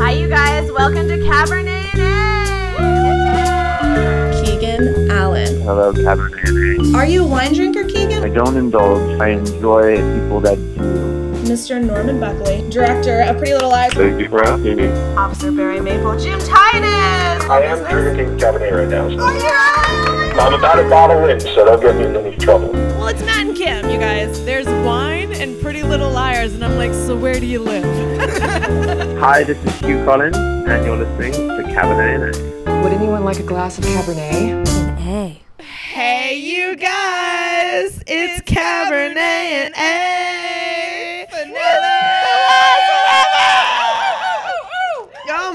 Hi, you guys. Welcome to Cabernet and Keegan Allen. Hello, Cabernet. Are you a wine drinker, Keegan? I don't indulge. I enjoy people that do. Mr. Norman Buckley, director of Pretty Little Liars. Thank you for asking me. Officer Barry Maple, Jim Titus. I am drinking Cabernet right now. Oh, yeah. I'm about a bottle in, so don't get me in any trouble. Well, it's Matt and Kim, you guys. There's wine and Pretty Little Liars, and I'm like, so where do you live? Hi, this is Huw Collins, and you're listening to Cabernet. Would anyone like a glass of Cabernet? hey, Hey you guys, it's Cabernet and A.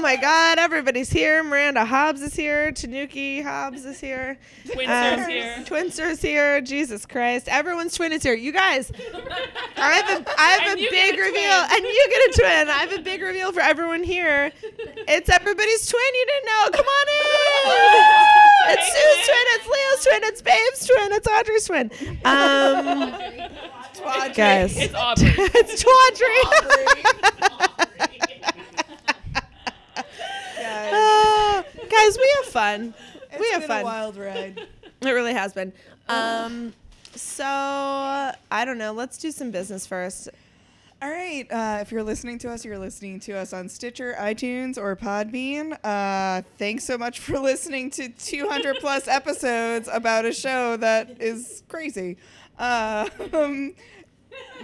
my God! Everybody's here. Miranda Hobbs is here. Tanuki Hobbs is here. Twinster's Um, here. Twinster's here. Jesus Christ! Everyone's twin is here. You guys, I have a, I have And a big a reveal, twin. and you get a twin. I have a big reveal for everyone here. It's everybody's twin. You didn't know. Come on in. It's Sue's twin. It's Leo's twin. It's Babe's twin. It's Audrey's twin. Um, guys, It's Aubrey. it's Tawdry. Oh, guys, we have fun. we have fun. A wild ride. It really has been. Um, so I don't know. Let's do some business first. All right. Uh, if you're listening to us, you're listening to us on Stitcher, iTunes, or Podbean. Uh, thanks so much for listening to 200 plus episodes about a show that is crazy. Uh, um,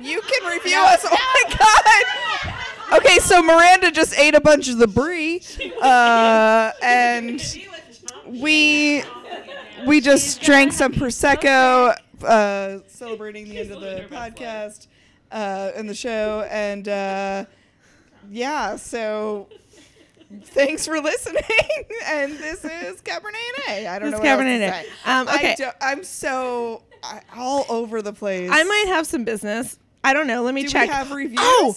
you can review us. Oh my god! Okay, so Miranda just ate a bunch of the brie, uh, and we we just drank some prosecco, uh, celebrating the end of the podcast uh, and the show, and uh, yeah, so. Thanks for listening, and this is Cabernet. I don't This know what Cabernet else to A. say. Um, okay. I I'm so all over the place. I might have some business. I don't know. Let me Do check. we have oh, reviews? Oh,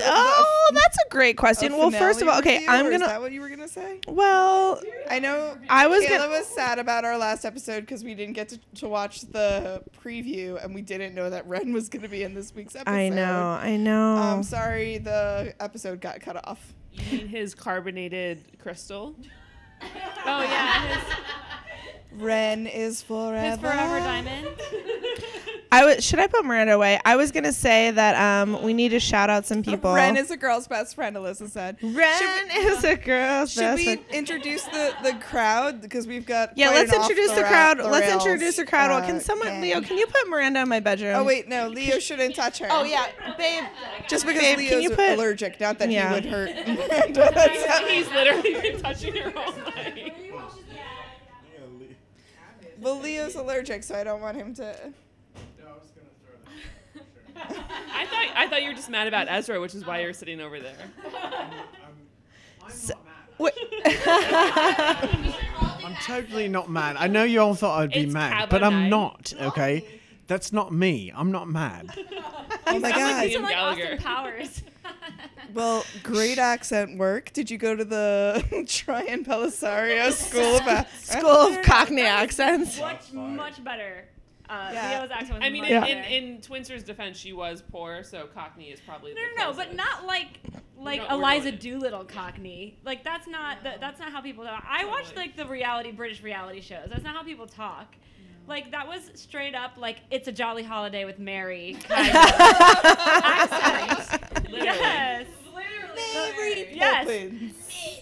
oh, that's a great a question. Well, first of all, okay, I'm gonna. that what you were gonna say? Well, I know. I was Kayla gonna- was sad about our last episode because we didn't get to, to watch the preview and we didn't know that Wren was gonna be in this week's episode. I know. I know. I'm sorry, the episode got cut off. You mean his carbonated crystal? Oh yeah, his, Wren is forever. his forever diamond. I. Should I put Miranda away? I was gonna say that um we need to shout out some people. Wren is a girl's best friend. Alyssa said. Wren is a girl's Should best Should we friend. introduce the, the crowd because we've got Yeah, quite let's an off introduce the ra- crowd. the Let's rails, introduce the crowd. Well, uh, can someone, gang. Leo? Can you put Miranda in my bedroom? Oh wait, no, Leo shouldn't touch her. Oh yeah, babe. just because Babe, can Leo's you put- allergic. Not that Yeah. he would hurt. Miranda. He's literally been touching her all night. Well, Leo's allergic, so I don't want him to. I thought I thought you were just mad about Ezra, which is why you're sitting over there. Wait. I'm totally not mad. I know you all thought I'd be It's mad, but I'm not. Okay, that's not me. I'm not mad. Oh my Sounds like god. Liam like Gallagher. Austin Powers. Well, great accent work. Did you go to the Troian Bellisario School of Ac- School of Cockney accents. much, much better. Uh, Yeah. Leo's accent was I mean, much in, better. in, in Twinster's defense, she was poor, so Cockney is probably no, the no, no, but closest. not like like not- we're Eliza doing it. Doolittle Cockney. Like that's not the, that's not how people talk. I watched like the reality British reality shows. That's not how people talk. Like that was straight up like it's a jolly holiday with Mary kind of accent. Literally. Yes. Mary Yes.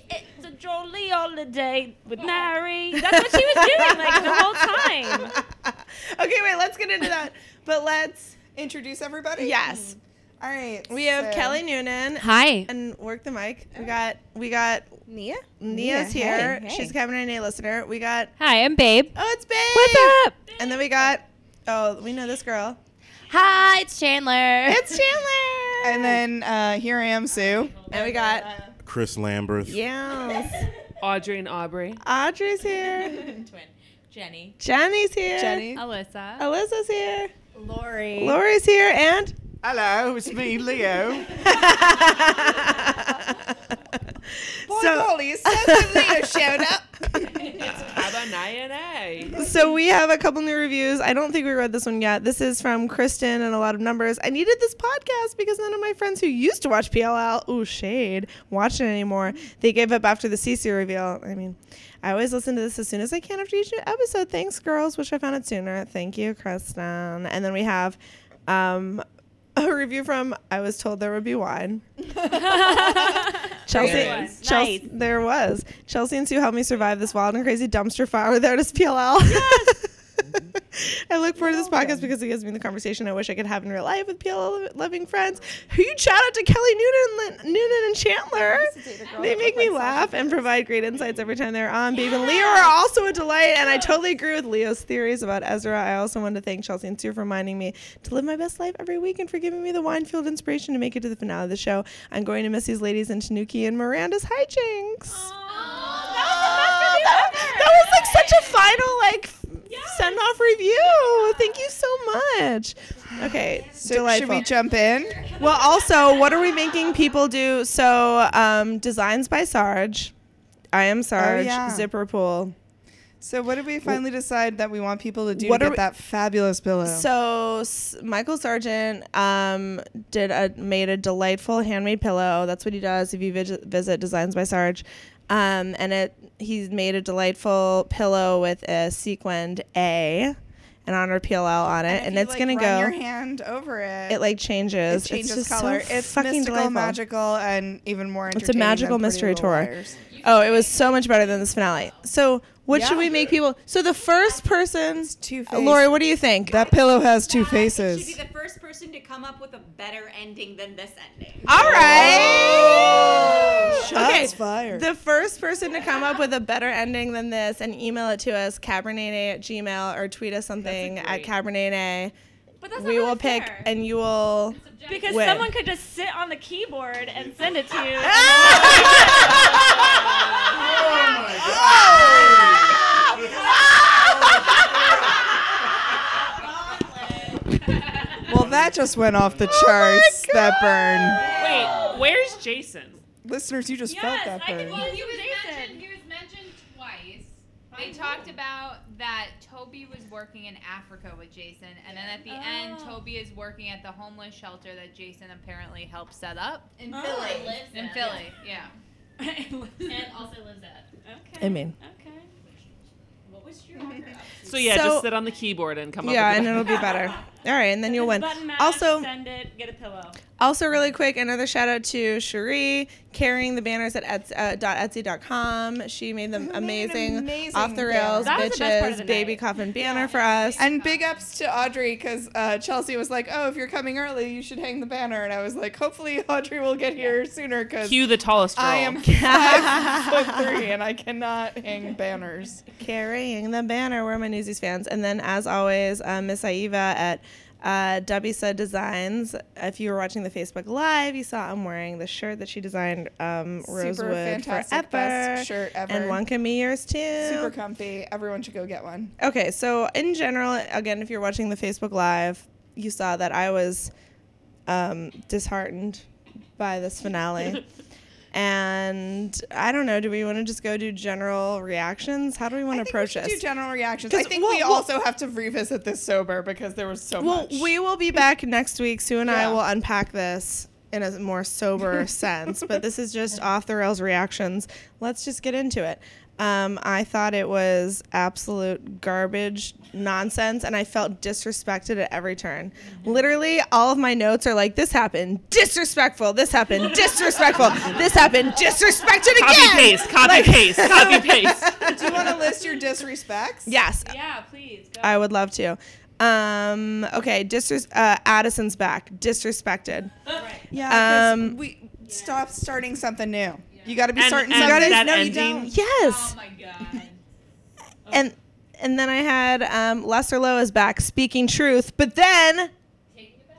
It's a jolly holiday with Mary. That's what she was doing like the whole time. okay, wait. Let's get into that. But let's. Introduce everybody. Yes, All right. we have so- Kelly Noonan. Hi. And work the mic. We got we got Nia. Nia's Nia, here. hey, She's a hey. Cabernet A listener. We got Hi, I'm Babe. oh, it's Babe. What's up? And then we got oh, we know this girl. Hi, it's Chandler. It's Chandler. And then uh, here I am, Sue. and we got Chris Lambert. yes, Audrey and Aubrey. Audrey's here. Twin. Jenny. Jenny's here. Jenny. Alyssa. Alyssa's here. Lori. Lori's here, and Hello, it's me, Leo. Boy, So- golly, it's so good Leo showed up. Cabernet and so so we have a couple new reviews. I don't think we read this one yet. This is from Kristen and a lot of numbers. I needed this podcast because none of my friends who used to watch PLL, ooh, shade, watch it anymore. They gave up after the CeCe reveal. I mean, I always listen to this as soon as I can after each episode. Thanks, girls. Wish I found it sooner. Thank you, Kristen. And then we have um, a review from I was told there would be wine. Chelsea, There was. Chelsea Nice. there was. Chelsea and Sue helped me survive this wild and crazy dumpster fire without his PLL. I look forward to this podcast because it gives me the conversation I wish I could have in real life with PLL loving friends. Huge shout out to Kelly Noonan, Noonan and Chandler. They make me laugh and provide great insights every time they're on. Babe and Leo are also a delight, and I totally agree with Leo's theories about Ezra. I also want to thank Chelsea and Sue for reminding me to live my best life every week and for giving me the wine-filled inspiration to make it to the finale of the show. I'm going to miss these ladies and Tanuki and Miranda's hijinks. That was like such a final like send off review. Thank you so much. Okay, So delightful. should we jump in? Well, also, what are we making people do? So, um, designs by Sarge. I am Sarge. yeah. Zipper pool. So what did we finally decide that we want people to do What to get we- that fabulous pillow? So S- Michael Sargent um, did a made a delightful handmade pillow. That's what he does if you visit, visit Designs by Sarge. Um, and it he's made a delightful pillow with a sequined A, an honor PLL on it, if and, it's like, gonna go. your hand over it. it like changes. it changes it's just color. So it's fucking mystical, delightful. magical, and even more It's a magical mystery tour. Liars. Oh, it was so much better than this finale. So, what should we make people? So, the first person, Two uh, Lori, what do you think? That pillow has two faces. Should be faces. the first person to come up with a better ending than this ending. All right. Shots okay. fired. The first person to come up with a better ending than this and email it to us, Cabernet at Gmail, or tweet us something at Cabernet. But that's We really will pick, fair. and you will. Because win. someone could just sit on the keyboard and send it to you. Well, that just went off the oh charts. that burn. Wait, where's Jason? Listeners, you just felt that burn. I burn. can Well, he was Jason. mentioned. He was mentioned twice. They talked about that Toby was working in Africa with Jason, and then at the end, Oh. Toby is working at the homeless shelter that Jason apparently helped set up In Oh. Philly. lives in Philly. Yeah. And also lives at. Okay. I mean, Okay. What was your So yeah, So- just sit on the keyboard and come yeah, up Yeah, and it'll be better. All right, and then you'll win. Button mash, Also, send it, get a pillow. Also, really quick, another shout out to Cherie carrying the banners at ets, uh, etsy.com. She made them made amazing, amazing off the rails banner. That was the best part of bitches the baby night. coffin banner for us. And big ups to Audrey because uh, Chelsea was like, "Oh, if you're coming early, you should hang the banner." And I was like, "Hopefully, Audrey will get here sooner because Cue the tallest girl. I am five foot three and I cannot hang banners." carrying the banner. Where are my Newsies fans? And then, as always, uh, Miss Aiva at uh, said Designs. If you were watching the Facebook Live, you saw I'm wearing the shirt that she designed, um, Super Rosewood Forever. best shirt ever. And one can be yours too. Super comfy. Everyone should go get one. Okay, so in general, again, if you're watching the Facebook Live, you saw that I was um, disheartened by this finale. and I don't know, do we want to just go do general reactions? How do we want to approach this? do general reactions. I think well, we well- also have to revisit this sober because there was so well, much. Well, we will be back next week. Sue and I will unpack this in a more sober sense, but this is just off the rails reactions. Let's just get into it. Um, I thought it was absolute garbage nonsense, and I felt disrespected at every turn. Literally, all of my notes are like, "This happened, disrespectful. This happened, disrespectful. This happened, disrespected again." Copy paste, copy Like- paste, copy paste. do you want to list your disrespects? Yes, Yeah, please. Go. I would love to. Um, okay, disres- uh, Addison's back, disrespected. Yeah, 'cause Um, we stop starting something new. You got to be And- starting and something. that no, you ending- don't. Yes. Oh my god. and and then I had um, Lester Lowe is back speaking truth, but then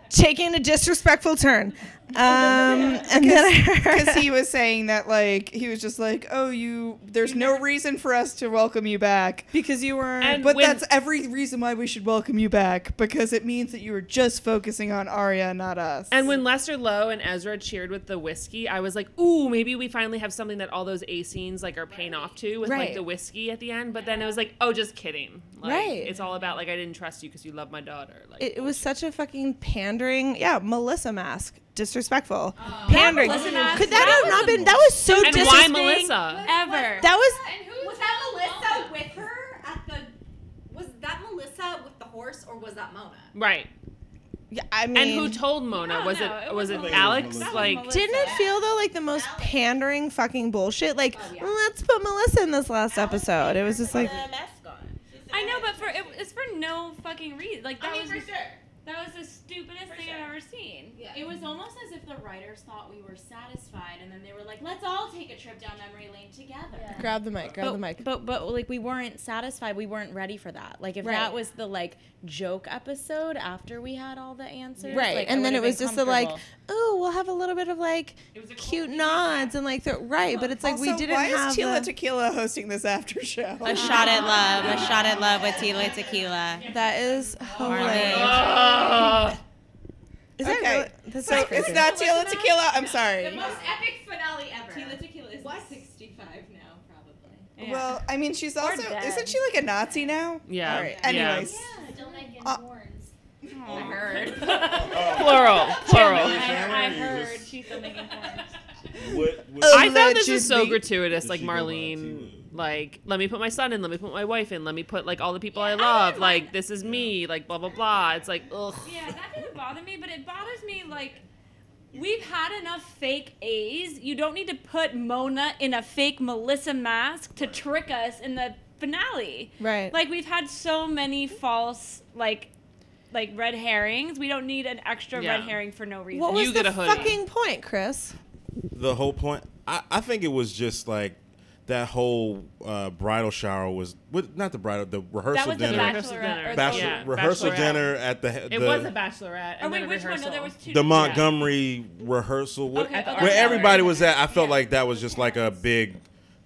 taking a disrespectful turn. Um, and then because he was saying that like he was just like, oh, you. There's no reason for us to welcome you back because you were. And but when- that's every reason why we should welcome you back because it means that you were just focusing on Aria, not us. And when Lester Lowe and Ezra cheered with the whiskey, I was like, "Ooh, maybe we finally have something that all those A scenes like are paying off to with Right. like the whiskey at the end." But then it was like, "Oh, just kidding." Like, Right. It's all about like I didn't trust you because you love my daughter. Like it, it was such a fucking pandering. Yeah, Melissa mask, disrespectful, oh. pandering. Melissa Could that, that have not was been? That was so and why disrespectful. Melissa? Ever. That was And who Was that Melissa with her at the? Was that Melissa with the horse or was that Mona? Right. Yeah, I mean, And who told Mona? No, was no, it it was was it Alex? Was Like Melissa. didn't it feel though like the most pandering fucking bullshit? Like, oh, let's put Melissa in this last episode. It was just like, I know, but for it, it's for no fucking reason. Like that was the, that was the stupidest thing I've ever seen. It was almost as if the writers thought we were satisfied, and then they were like, "Let's all take a trip down memory lane together." grab the mic, grab but, the mic. But but like we weren't satisfied. We weren't ready for that. Like if Right. that was the like joke episode after we had all the answers, Right, like, and then it was just the like, oh, we'll have a little bit of like cute nods and like, the, right, but it's like we didn't why have is Tila the, Tequila hosting this after show? A shot at love. A shot at love with Tila Tequila. that is hilarious. Ugh. Is that really? This so is it's not Tila Tequila. I'm sorry. The most epic finale ever. Tila Tequila is what? 65 now, probably. Well, I I mean, she's also isn't she like a Nazi now? Yeah. All right. Yeah. Anyways, Still making Uh, horns. I heard. plural, plural. I, I heard she's still making porn. What, what, I thought this was so gratuitous. Like she go by Marlene, Tila? Like let me put my son in, let me put my wife in, let me put like all the people I love. Like this is me. Like blah blah blah. It's like ugh. Yeah, that doesn't bother me, but it bothers me like we've had enough fake A's. You don't need to put Mona in a fake Melissa mask to trick us in the finale. Right. Like we've had so many false like like red herrings. We don't need an extra Yeah. red herring for no reason. What was You get the a hoodie. fucking point, Chris? the whole point I, I think it was just like that whole uh, bridal shower was with not the bridal the rehearsal that was the dinner Rehearsal bachelorette. dinner. bachelor, Yeah, rehearsal bachelorette. dinner at the It was a bachelorette. Oh wait, then a which one? No, there was two. the different- Montgomery rehearsal where, Okay, okay. where everybody was at I felt like that was just like a big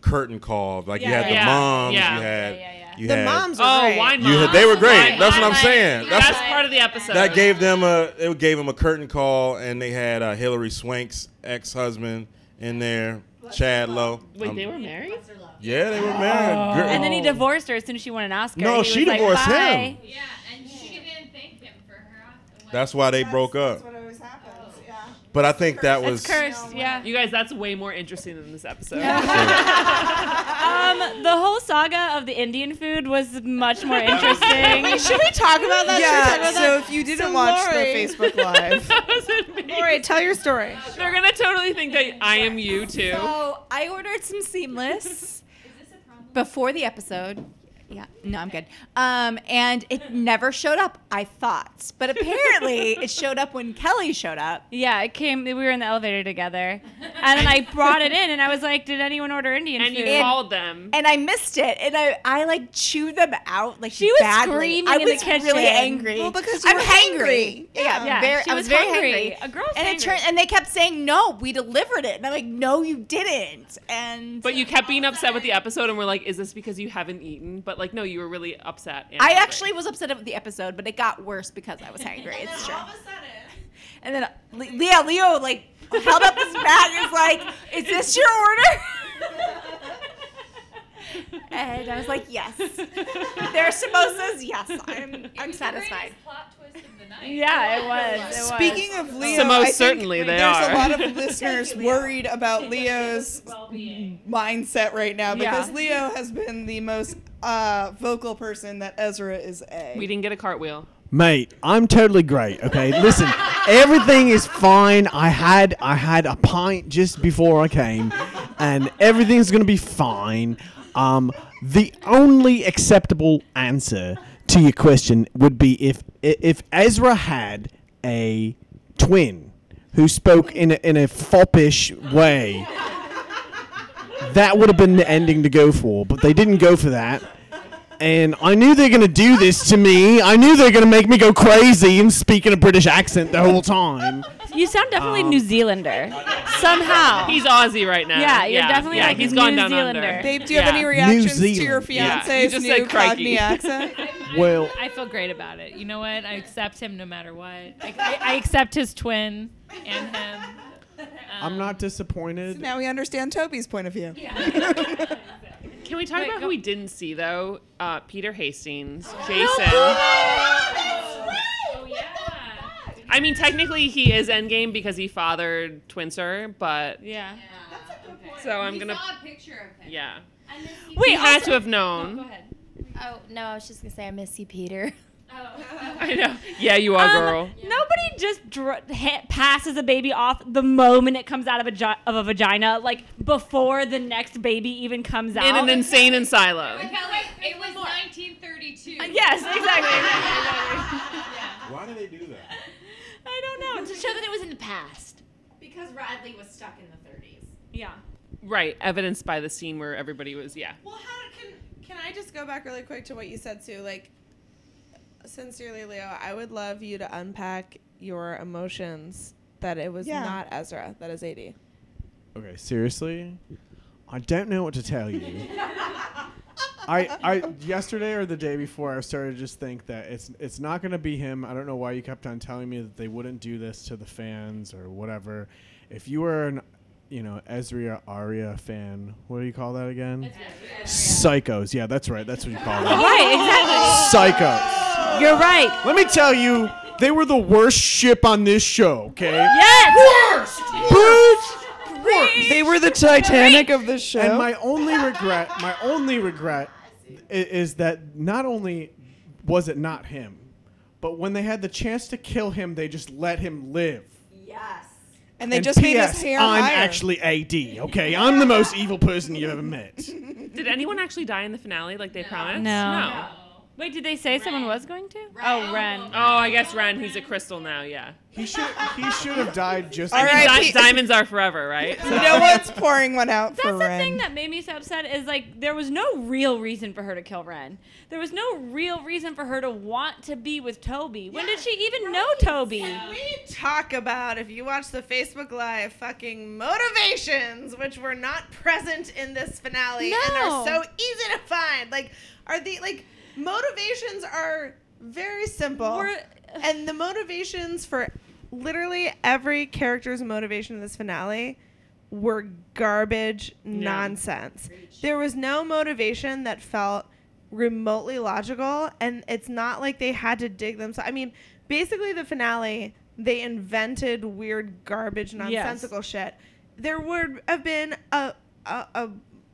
curtain call like you had the yeah. moms Yeah. you had Yeah, yeah, yeah. you The had moms are Oh, great. wine you had, they were great Wine that's what I'm moms. saying that's That's part of the episode. that gave them a it gave them a curtain call and they had uh, Hilary Swank's ex-husband in there Chad Lowe Wait, Um, they were married? yeah they were married Gr- And then he divorced her as soon as she won an Oscar. No, she was like, divorced him. Yeah, and she didn't thank him for her. that's why they broke up That's what always happens. But I think that was It's cursed, yeah. You guys, that's way more interesting than this episode. The whole saga of the Indian food was much more interesting. Wait, should we talk about that? Should we talk Yeah. about So that? if you didn't So watch Lori- the Facebook Live, that. All right, tell your story. They're gonna totally think that I am you too. So I ordered some seamless before the episode. Yeah, no, I'm good. Um, and it never showed up. I thought, but apparently it showed up when Kelly showed up. yeah, it came. We were in the elevator together, and then I brought it in, and I was like, "Did anyone order Indian And food?" you called them. And I missed it, and I, I like chewed them out like She was badly. screaming I in the was really kitchen. angry. Well, because you I'm were hangry. hangry. Yeah, I'm Yeah, very, she I was was very hungry. hangry. A girl's and it hangry. turned, and they kept saying, "No, we delivered it," and I'm like, "No, you didn't." And But you kept being upset with the episode, and we're like, "Is this because you haven't eaten?" But like, no, you were really upset. and I hungry. actually was upset with the episode, but it got worse because I was hangry. It's true. And then Le- Leo, Leo, like held up his bag and was like, "Is this your order?" and I was like, "Yes." Their supposed says, "Yes." I'm, I'm satisfied. Plot twist of the night. Yeah, it was. It was. Speaking of Leo, So most I think certainly they there's are. a lot of listeners worried about Leo's mindset right now because Yeah. Leo has been the most uh, vocal person that Ezra is a. We didn't get a cartwheel. Mate, I'm totally great. Okay, listen, everything is fine. I had I had a pint just before I came, and everything's gonna be fine. Um, the only acceptable answer to your question would be if if Ezra had a twin who spoke in a, in a foppish way. That would have been the ending to go for, but they didn't go for that. and I knew they're gonna do this to me. I knew they're gonna make me go crazy and speak in a British accent the whole time. You sound definitely Um, New Zealander. Somehow. He's Aussie right now. Yeah, you're definitely yeah, like he's New gone down Zealander. under. Babe, do you have Yeah. any reactions to Zealand. your Yeah, he fiance's just new said crikey. Cockney accent? Well, I feel great about it. You know what? I accept him no matter what. I, I, I accept his twin and him. I'm not disappointed. Now we understand Toby's point of view. Can we talk Wait, about go- who we didn't see though? Uh, Peter Hastings, Jason. Oh yeah. I mean, technically he is Endgame because he fathered Twinser, but Yeah. so I'm we gonna saw a picture of him. yeah. Wait, he had to have known. Go ahead. Oh no, I was just gonna say I miss you, Peter. I know. Yeah, you are, Um, girl. Nobody just dr- hit, passes a baby off the moment it comes out of a, gi- of a vagina, like before the next baby even comes out. In an insane asylum. Kelly, it was 1932. yes, exactly. Why do they do that? I don't know. to show that it was in the past. Because Radley was stuck in the 30s. Yeah. Right, evidenced by the scene where everybody was yeah. Well, how can can I just go back really quick to what you said too? Like, sincerely, Leo, I would love you to unpack your emotions that it was Yeah. not Ezra, that is AD. Okay, seriously, I don't know what to tell you. I, I yesterday or the day before I started to just think that it's it's not gonna be him. I don't know why you kept on telling me that they wouldn't do this to the fans or whatever. If you were an you know Ezra Aria fan, what do you call that again? Psychos. Yeah, that's right. That's what you call them. Right, exactly. Psychos. You're right. Let me tell you, they were the worst ship on this show. Okay. Yes. Bitch! Worst. Worst! They were the Titanic of the show. And my only regret, my only regret, i- is that not only was it not him, but when they had the chance to kill him, they just let him live. Yes. And they just made his P.S., hair I'm higher. actually AD. Okay, I'm the most evil person you ever met. Did anyone actually die in the finale like they promised? No. No. Wait, did they say someone was going to? Oh, Wren. Oh, oh, I guess Wren, who's a crystal now, yeah. He should he should have died just. I mean, right, di- Pete. diamonds are forever, right? You know what's pouring one out That's for the thing that made me so upset is like there was no real reason for her to kill Wren. There was no real reason for her to want to be with Toby. When did she even know Toby? Can We talk about if you watch the Facebook Live fucking motivations, which were not present in this finale and are so easy to find. Like, are the like motivations are very simple, We're- and the motivations for literally every character's motivation in this finale were garbage nonsense. There was no motivation that felt remotely logical, and it's not like they had to dig themselves. I mean, basically, the finale they invented weird garbage nonsensical shit. There would have been a a, a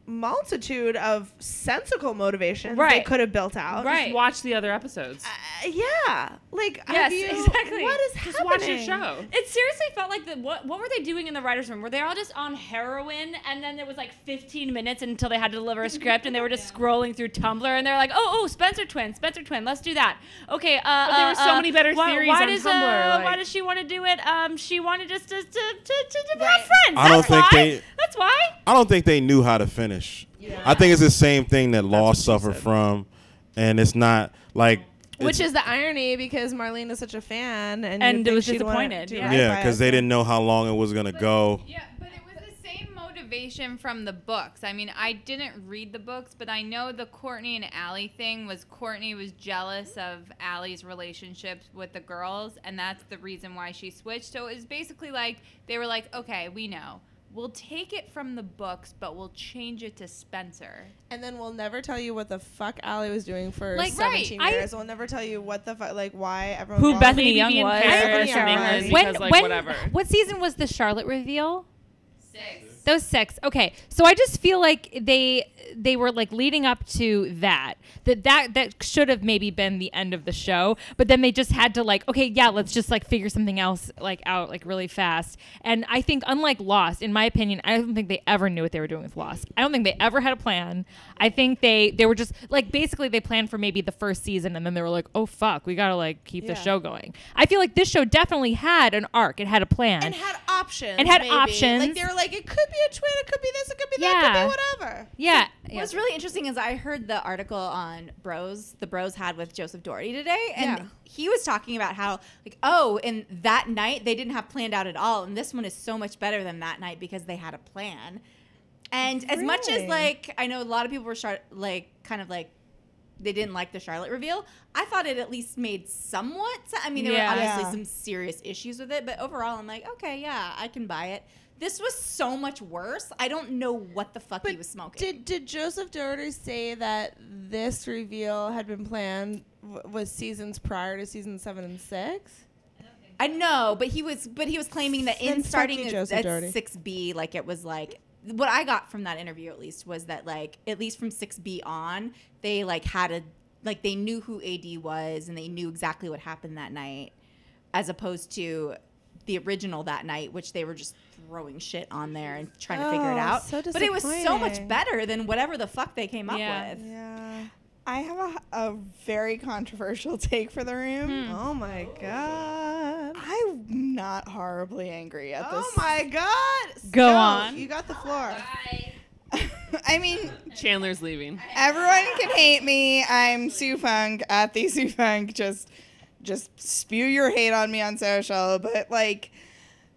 multitude of sensical motivations they Right. could have built out. Right. Watch the other episodes. Yeah. Like, Yes, you, exactly. What is Just happening? watch your show. It seriously felt like the what what were they doing in the writers' room? Were they all just on heroin and then there was like 15 minutes until they had to deliver a script and they were just scrolling through Tumblr and they're like, oh oh Spencer twin, Spencer twin, let's do that. Okay, uh, But there uh, were so uh, many better why, theories why on does, Tumblr, Uh, why does she want to do it? Um, she wanted just to to to, to, to Right. have friends. I don't That's think why. they- That's why. I don't think they knew how to finish. Yeah. I think it's the same thing that Lost suffered from, and it's not like. Which is the irony because Marlene is such a fan and, And you'd think was she'd wanna disappointed, do yeah. right yeah, by because us. they didn't know how long it was gonna go. Yeah, but it was the same motivation from the books. I mean, I didn't read the books, but I know the Courtney and Allie thing was Courtney was jealous of Allie's relationships with the girls, and that's the reason why she switched. So it was basically like they were like, okay, we know. We'll take it from the books, but we'll change it to Spencer. And then we'll never tell you what the fuck Allie was doing for Like, right, 17 I- years. we'll never tell you what the fuck, like why everyone. Who Bethany Young was. Paris Bethany Young England was. because, when like, when whatever. what season was the Charlotte reveal? Six. Those six. Okay. So I just feel like they they were like leading up to that. That that that should have maybe been the end of the show, but then they just had to like, okay, yeah, let's just like figure something else like out like really fast. And I think unlike Lost, in my opinion, I don't think they ever knew what they were doing with Lost. I don't think they ever had a plan. I think they they were just like basically they planned for maybe the first season and then they were like, "Oh fuck, we got to like keep the show going." I feel like this show definitely had an arc. It had a plan. and had options. And had maybe. options. Like they were like, it could be a twin, it could be this, it could be that, it could be whatever. Yeah, yeah. What's really interesting is I heard the article on Bros, the Bros had with Joseph Dougherty today, and Yeah. he was talking about how, like, oh, and that night they didn't have planned out at all, and this one is so much better than that night because they had a plan. And as much as like I know a lot of people were char- like kind of like they didn't like the Charlotte reveal. I thought it at least made somewhat. I mean, there Yeah. were obviously Yeah. some serious issues with it, but overall, I'm like, okay, yeah, I can buy it. This was so much worse. I don't know what the fuck he was smoking. Did did Joseph Dougherty say that this reveal had been planned w- was seasons prior to season seven and six? I know, but he was but he was claiming that Then in fuck starting you, at- Joseph at six B, like it was like what I got from that interview at least was that like at least from six B on, they like had a like they knew who AD was and they knew exactly what happened that night, as opposed to the original that night, which they were just throwing shit on there and trying to figure it Oh, out. so but it was so much better than whatever the fuck they came up with. Yeah. I have a, a very controversial take for the room. Hmm. Oh my god. I'm not horribly angry at oh this. Oh my god. Go on. You got the floor. I mean, Chandler's leaving. everyone can hate me. I'm Sue Funke at the Sue Funke. Just, just spew your hate on me on social. But like,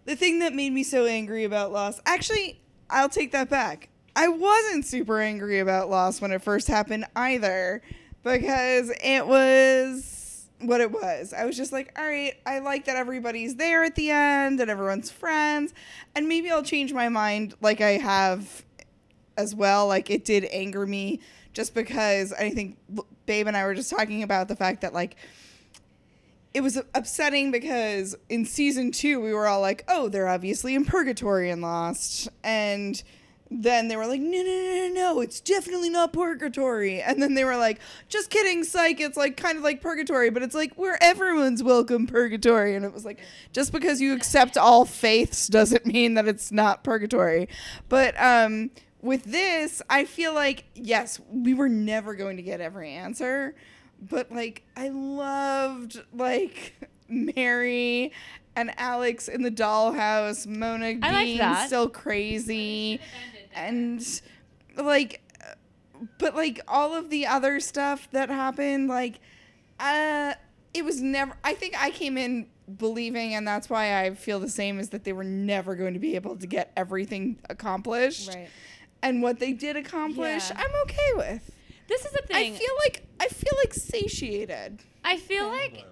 the thing that made me so angry about Lost. Actually, I'll take that back. I wasn't super angry about Lost when it first happened either, because it was what it was. I was just like, all right, I like that everybody's there at the end and everyone's friends, and maybe I'll change my mind like I have as well. Like it did anger me just because I think Babe and I were just talking about the fact that like it was upsetting because in season two we were all like, oh, they're obviously in purgatory and lost, and then they were like, no, no, no, no, no, it's definitely not purgatory. And then they were like, just kidding, psych, it's like kind of like purgatory, but it's like where everyone's welcome purgatory. And it was like, just because you accept all faiths doesn't mean that it's not purgatory. But um, with this, I feel like, yes, we were never going to get every answer, but like, I loved like Mary and Alex in the dollhouse, Mona I liked being that. still crazy, and like, but like all of the other stuff that happened, like, uh, it was never. I think I came in believing, and that's why I feel the same, is that they were never going to be able to get everything accomplished. Right. And what they did accomplish, Yeah. I'm okay with. This is the I feel like I feel like satiated. I feel like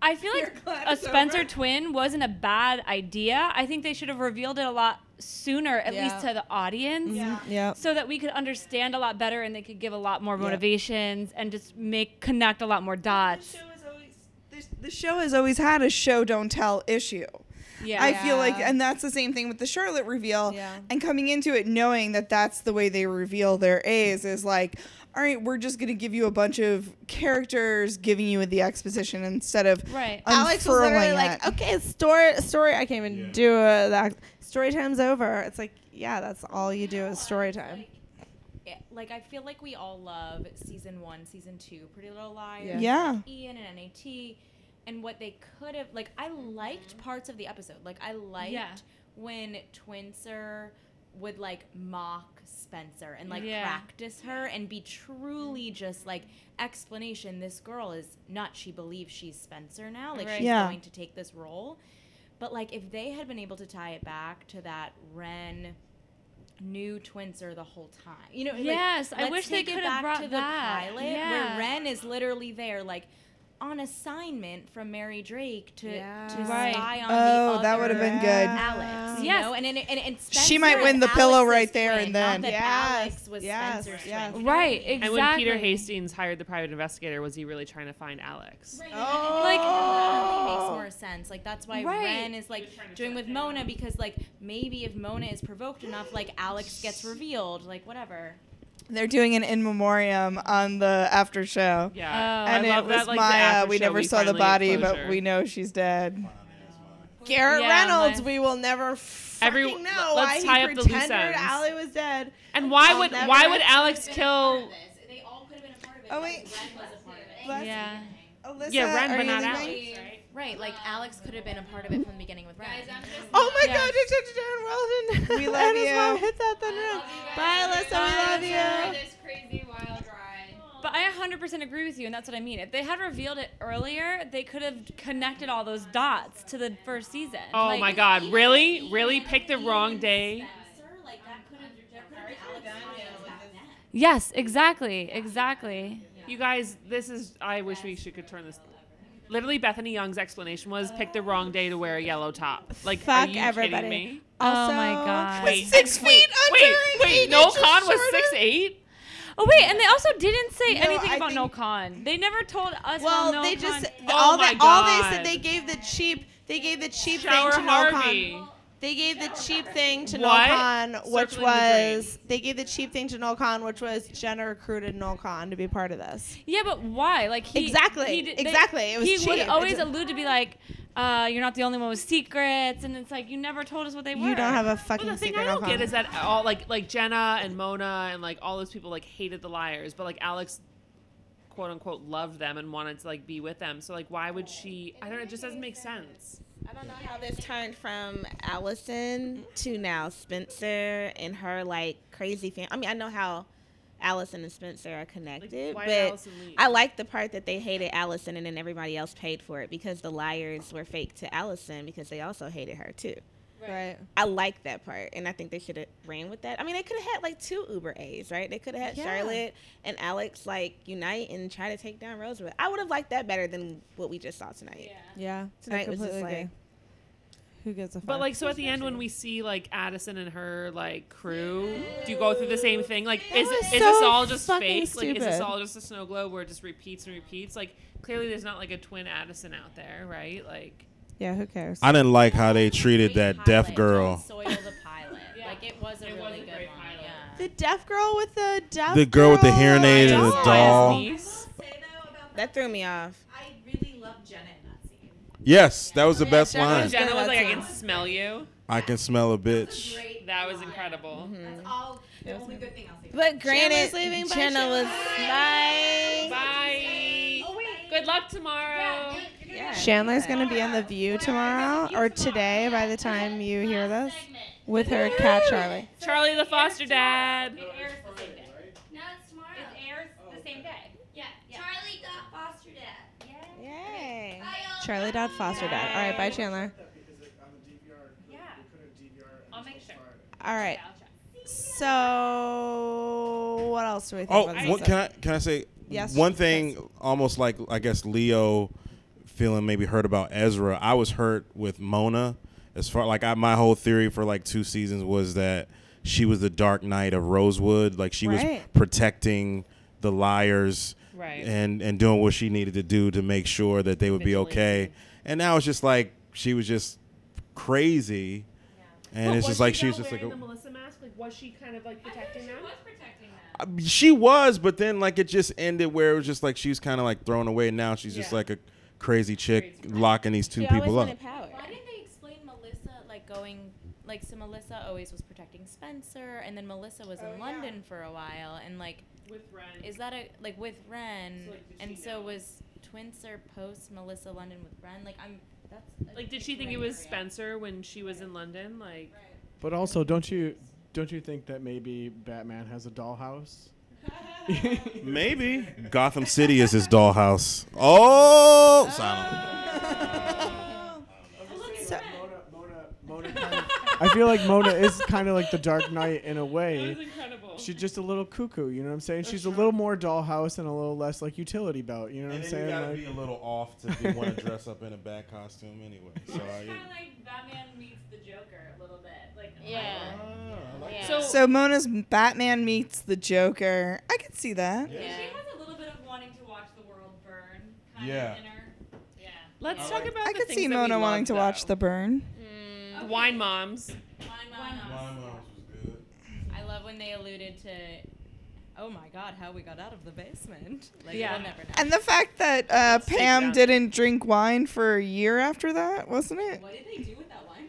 I feel like a Spencer over? twin wasn't a bad idea. I think they should have revealed it a lot sooner, at Yeah. least to the audience. Mm-hmm. Yeah. Yeah. So that we could understand a lot better and they could give a lot more Yeah. motivations and just make connect a lot more dots. The show has always had a show don't tell issue. Yeah. I feel like, and that's the same thing with the Charlotte reveal. Yeah. And coming into it knowing that that's the way they reveal their A's is like, all right, we're just gonna give you a bunch of characters, giving you the exposition instead of Right. Alex was literally unfurling like, okay, story, story. I can't even do uh, that. Story time's over. It's like, yeah, that's all you do is story time. Yeah, like I feel like we all love season one, season two, Pretty Little Liars, Yeah. Yeah. like Ian and NAT, and what they could have. Like I liked mm-hmm. parts of the episode. Like I liked Yeah. when Twinser would like mock Spencer and like Yeah. practice her and be truly mm-hmm. just like explanation. This girl is not. She believes she's Spencer now. Like Right. she's Yeah. going to take this role. But like if they had been able to tie it back to that Wren knew Twinser the whole time. You know, like, Yes, I wish they could have brought to that. the pilot Yeah. where Wren is literally there like on assignment from Mary Drake to, Yeah. to Right. spy on Oh, the that would have been good. Alex. You Yes. know? and and, and, and She might win is the pillow right there twin, and not then. that Yes, Alex was yes, Spencer's yes. twin. Right, Exactly. And when Peter Hastings hired the private investigator, was he really trying to find Alex? Oh, Like that makes oh. more sense. Like that's why Right. Wren is like doing with Mona because like maybe if Mona is provoked enough, like Alex gets revealed, like whatever. They're doing an in memoriam on the after show. Yeah, Oh. and I it love was that. Like the Maya. Uh, after We show, never saw the finally get body, but closure. we know she's dead. Garrett Yeah, Reynolds. my- we will never Every- fucking know let's why tie he up the loose pretended ends. Allie was dead. And why I'll would never why would know. Alex kill? They all could have been a part of it. Oh, wait. Bless- Yeah. Alyssa, Yeah, Wren, are but you not leaving? Alex, right? Right, like Alex could have been a part of it from the beginning with Wren. Oh my Yeah. God, Detective Dan Wilden. We love and his you. mom hits out the room. Bye, Alyssa. We love you. But I 100% agree with you, and that's what I mean. If they had revealed it earlier, they could have connected all those dots to the first season. Oh Like- my God! Really, really picked the wrong day. Yes, exactly, exactly. You guys, this is. I wish we should could turn this. Literally, Bethany Young's explanation was pick the wrong day to wear a yellow top. Like, Fuck are you everybody. kidding me? Also, oh my god. Wait, six feet wait, under wait, and wait. eight Noel inches Kahn was shorter? six eight. Oh wait, and they also didn't say No, anything I about think- Noel Kahn. They never told us. Well, about Noel they just Oh all my they all they said they gave the cheap they gave the cheap Shower thing to Noel Harvey. Kahn. They gave the cheap thing to What? Noel which Circling the was they gave the cheap thing to Noel Kahn, which was Jenna recruited Noel Kahn to be part of this. Yeah, but why? Like he Exactly, he did- they- exactly. It was he would cheap. always It's- allude to be like, uh, "You're not the only one with secrets," and it's like you never told us what they were. You don't have a fucking the thing secret. I don't get Kahn. is that all like like Jenna and Mona and like all those people like hated the liars, but like Alex, quote unquote, loved them and wanted to like be with them. So like, why would she? I don't know. It just doesn't make sense. I don't know how this turned from Alison to now Spencer and her like crazy fan. I mean, I know how Alison and Spencer are connected, did but? I like the part that they hated Alison and then everybody else paid for it because the liars were fake to Alison because they also hated her too. Right. I like that part, and I think they should have ran with that. I mean, they could have had like two Uber A's, right? They could have had Yeah. Charlotte and Alex like unite and try to take down Rosewood. I would have liked that better than what we just saw tonight. Yeah, Tonight I was just like- agree. Who gets a fuck? But like, so at the end when we see like Addison and her like crew, do you go through the same thing? Like, is was is this so all just fucking fake? Like, is this all just a snow globe where it just repeats and repeats? Like, clearly there's not like a twin Addison out there, right? Like, yeah, who cares? I didn't like how they treated that deaf girl. Soil the pilot. Like it was a really good one. Yeah. the deaf girl with the deaf. The girl with the hearing aid and the doll. doll. That threw me off. I really love Jenna in that scene. Yes, that was the best Jenna, line. Jenna was like, I can smell you. I can smell a bitch. That was incredible. That's mm-hmm. all the only good thing I'll say. But granted, Chandler's leaving. Bye, Jenna was bye. Bye. Oh, Good luck tomorrow. Chandler's gonna be on the View tomorrow or today by the time you hear this with her cat Charlie. Charlie the foster dad. It airs the same day. No, it's tomorrow. It airs the same day. Yeah. Charlie got foster dad. Yeah. Yay. Charlie dot foster dad. All right, bye Chandler. Yeah. I'll make sure. All right. So what else do we think? Oh, what, can I can I say Yes, one thing? Almost like I guess Leo feeling maybe hurt about Ezra. I was hurt with Mona. As far like I, my whole theory for like two seasons was that she was the Dark Knight of Rosewood. Like she was protecting the liars Right. and and doing what she needed to do to make sure that they would be okay. And now it's just like she was just crazy. And But it's was just like she she was just like wearing a, the Melissa mask. Like, was she kind of like protecting them? Was protecting them. I mean, She was, but then like it just ended where it was just like she was kind of like thrown away. Now she's just Yeah. like a crazy chick locking these two She always people up. wanted power. Why didn't they explain Melissa like going like so Melissa always was protecting Spencer and then Melissa was in oh, London for a while and like With Wren. is that a like with Wren So, like, did and she so know? was Twinser post Melissa London with Wren like I'm that's a Like, did she think it gray was area. Spencer when she was in London? Like, But also, don't you don't you think that maybe Batman has a dollhouse? Maybe Gotham City is his dollhouse. Oh, oh. silent. I feel like Mona is kind of like the Dark Knight in a way. incredible. She's just a little cuckoo, you know what I'm saying? She's a little more dollhouse and a little less like utility belt, you know what I'm saying? You gotta Like- a little off to want to dress up in a bad costume anyway. So Kind of like Batman meets the Joker a little bit. Like yeah. Yeah. So, So Mona's Batman meets the Joker. I could see that. Yeah. She has a little bit of wanting to watch the world burn. Kind Yeah. Of in her. Yeah. let's talk about. I the could see that Mona wanting loved, to watch the burn. The Wine moms. wine moms was good I love when they alluded to oh my god how we got out of the basement like Yeah. we'll never know And the fact that uh, Pam didn't drink wine for a year after that, wasn't it? what did they do with that wine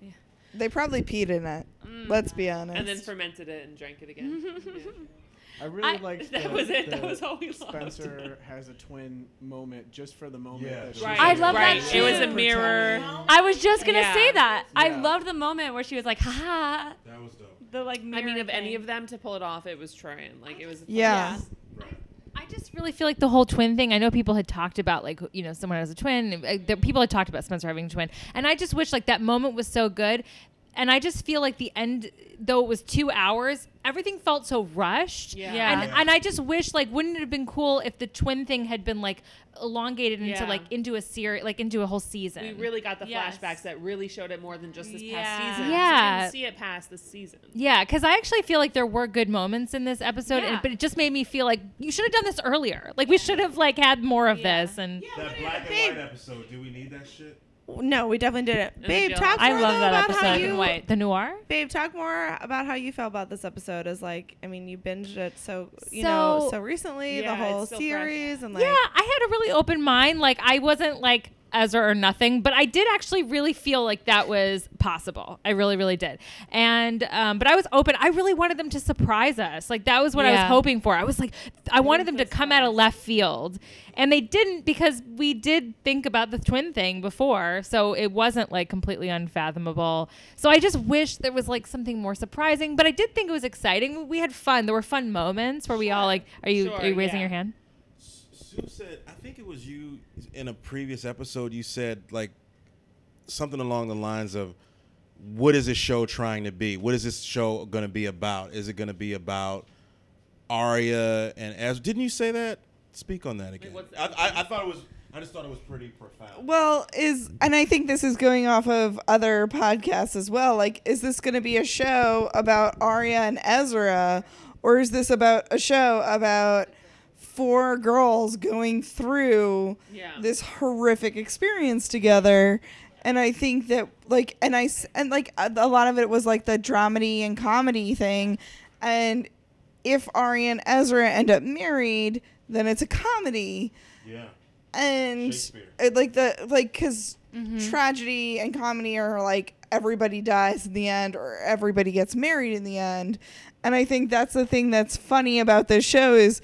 Yeah. They probably peed in it. Let's be honest. And then fermented it and drank it again. Yeah. I really I- like that was it. That the was all we loved. Spencer has a twin moment just for the moment. Yeah. that she's Right. I love that right. too. It was a mirror. I was just gonna Yeah. say that. I Yeah. loved the moment where she was like, "Ha ha." That was dope. The like. I mean, mirror of any thing. of them to pull it off, it was Troian. Like it was. Yeah. I just really feel like the whole twin thing. I know people had talked about like you know someone has a twin. uh, there- People had talked about Spencer having a twin, and I just wish like that moment was so good. And I just feel like the end, though it was two hours, everything felt so rushed. Yeah. And Yeah. and I just wish like wouldn't it have been cool if the twin thing had been like elongated into like into a series like into a whole season. We really got the Yes. flashbacks that really showed it more than just this Yeah. past season. Yeah. didn't see it past this season. Yeah, because I actually feel like there were good moments in this episode, Yeah. and, but it just made me feel like you should have done this earlier. Like we should have like had more of this. And That black and white episode. Do we need that shit? No, we definitely didn't. the Babe, jailhouse. talk I more love that about episode how in you white. The noir. Babe, talk more about how you felt about this episode. As like, I mean, you binged it so you know So- so recently, Yeah, the whole it's still series, and like, yeah, I had a really open mind. Like I wasn't like Ezra or nothing, but I did actually really feel like that was possible. I really, really did. And um, but I was open. I really wanted them to surprise us. Like that was what I was hoping for. I was like, I wanted them to come out of left field, and they didn't because we did think about the twin thing before, so it wasn't like completely unfathomable. So I just wish there was like something more surprising. But I did think it was exciting. We had fun. There were fun moments where we all like. Are you Sure, are you raising yeah. your hand? Sue said, I think it was you in a previous episode. You said like something along the lines of, "What is this show trying to be? What is this show going to be about? Is it going to be about Aria and Ez?" Didn't you say that? Speak on that again. I, I, I thought it was. I just thought it was pretty profound. Well, is and I think this is going off of other podcasts as well. Like, is this going to be a show about Aria and Ezra, or is this about a show about four girls going through Yeah. this horrific experience together? And I think that like, and i and like a, a lot of it was like the dramedy and comedy thing, and if ari and Ezra end up married, then it's a comedy Yeah. and it, like the like because Mm-hmm. tragedy and comedy are like everybody dies in the end or everybody gets married in the end and i think that's the thing that's funny about this show is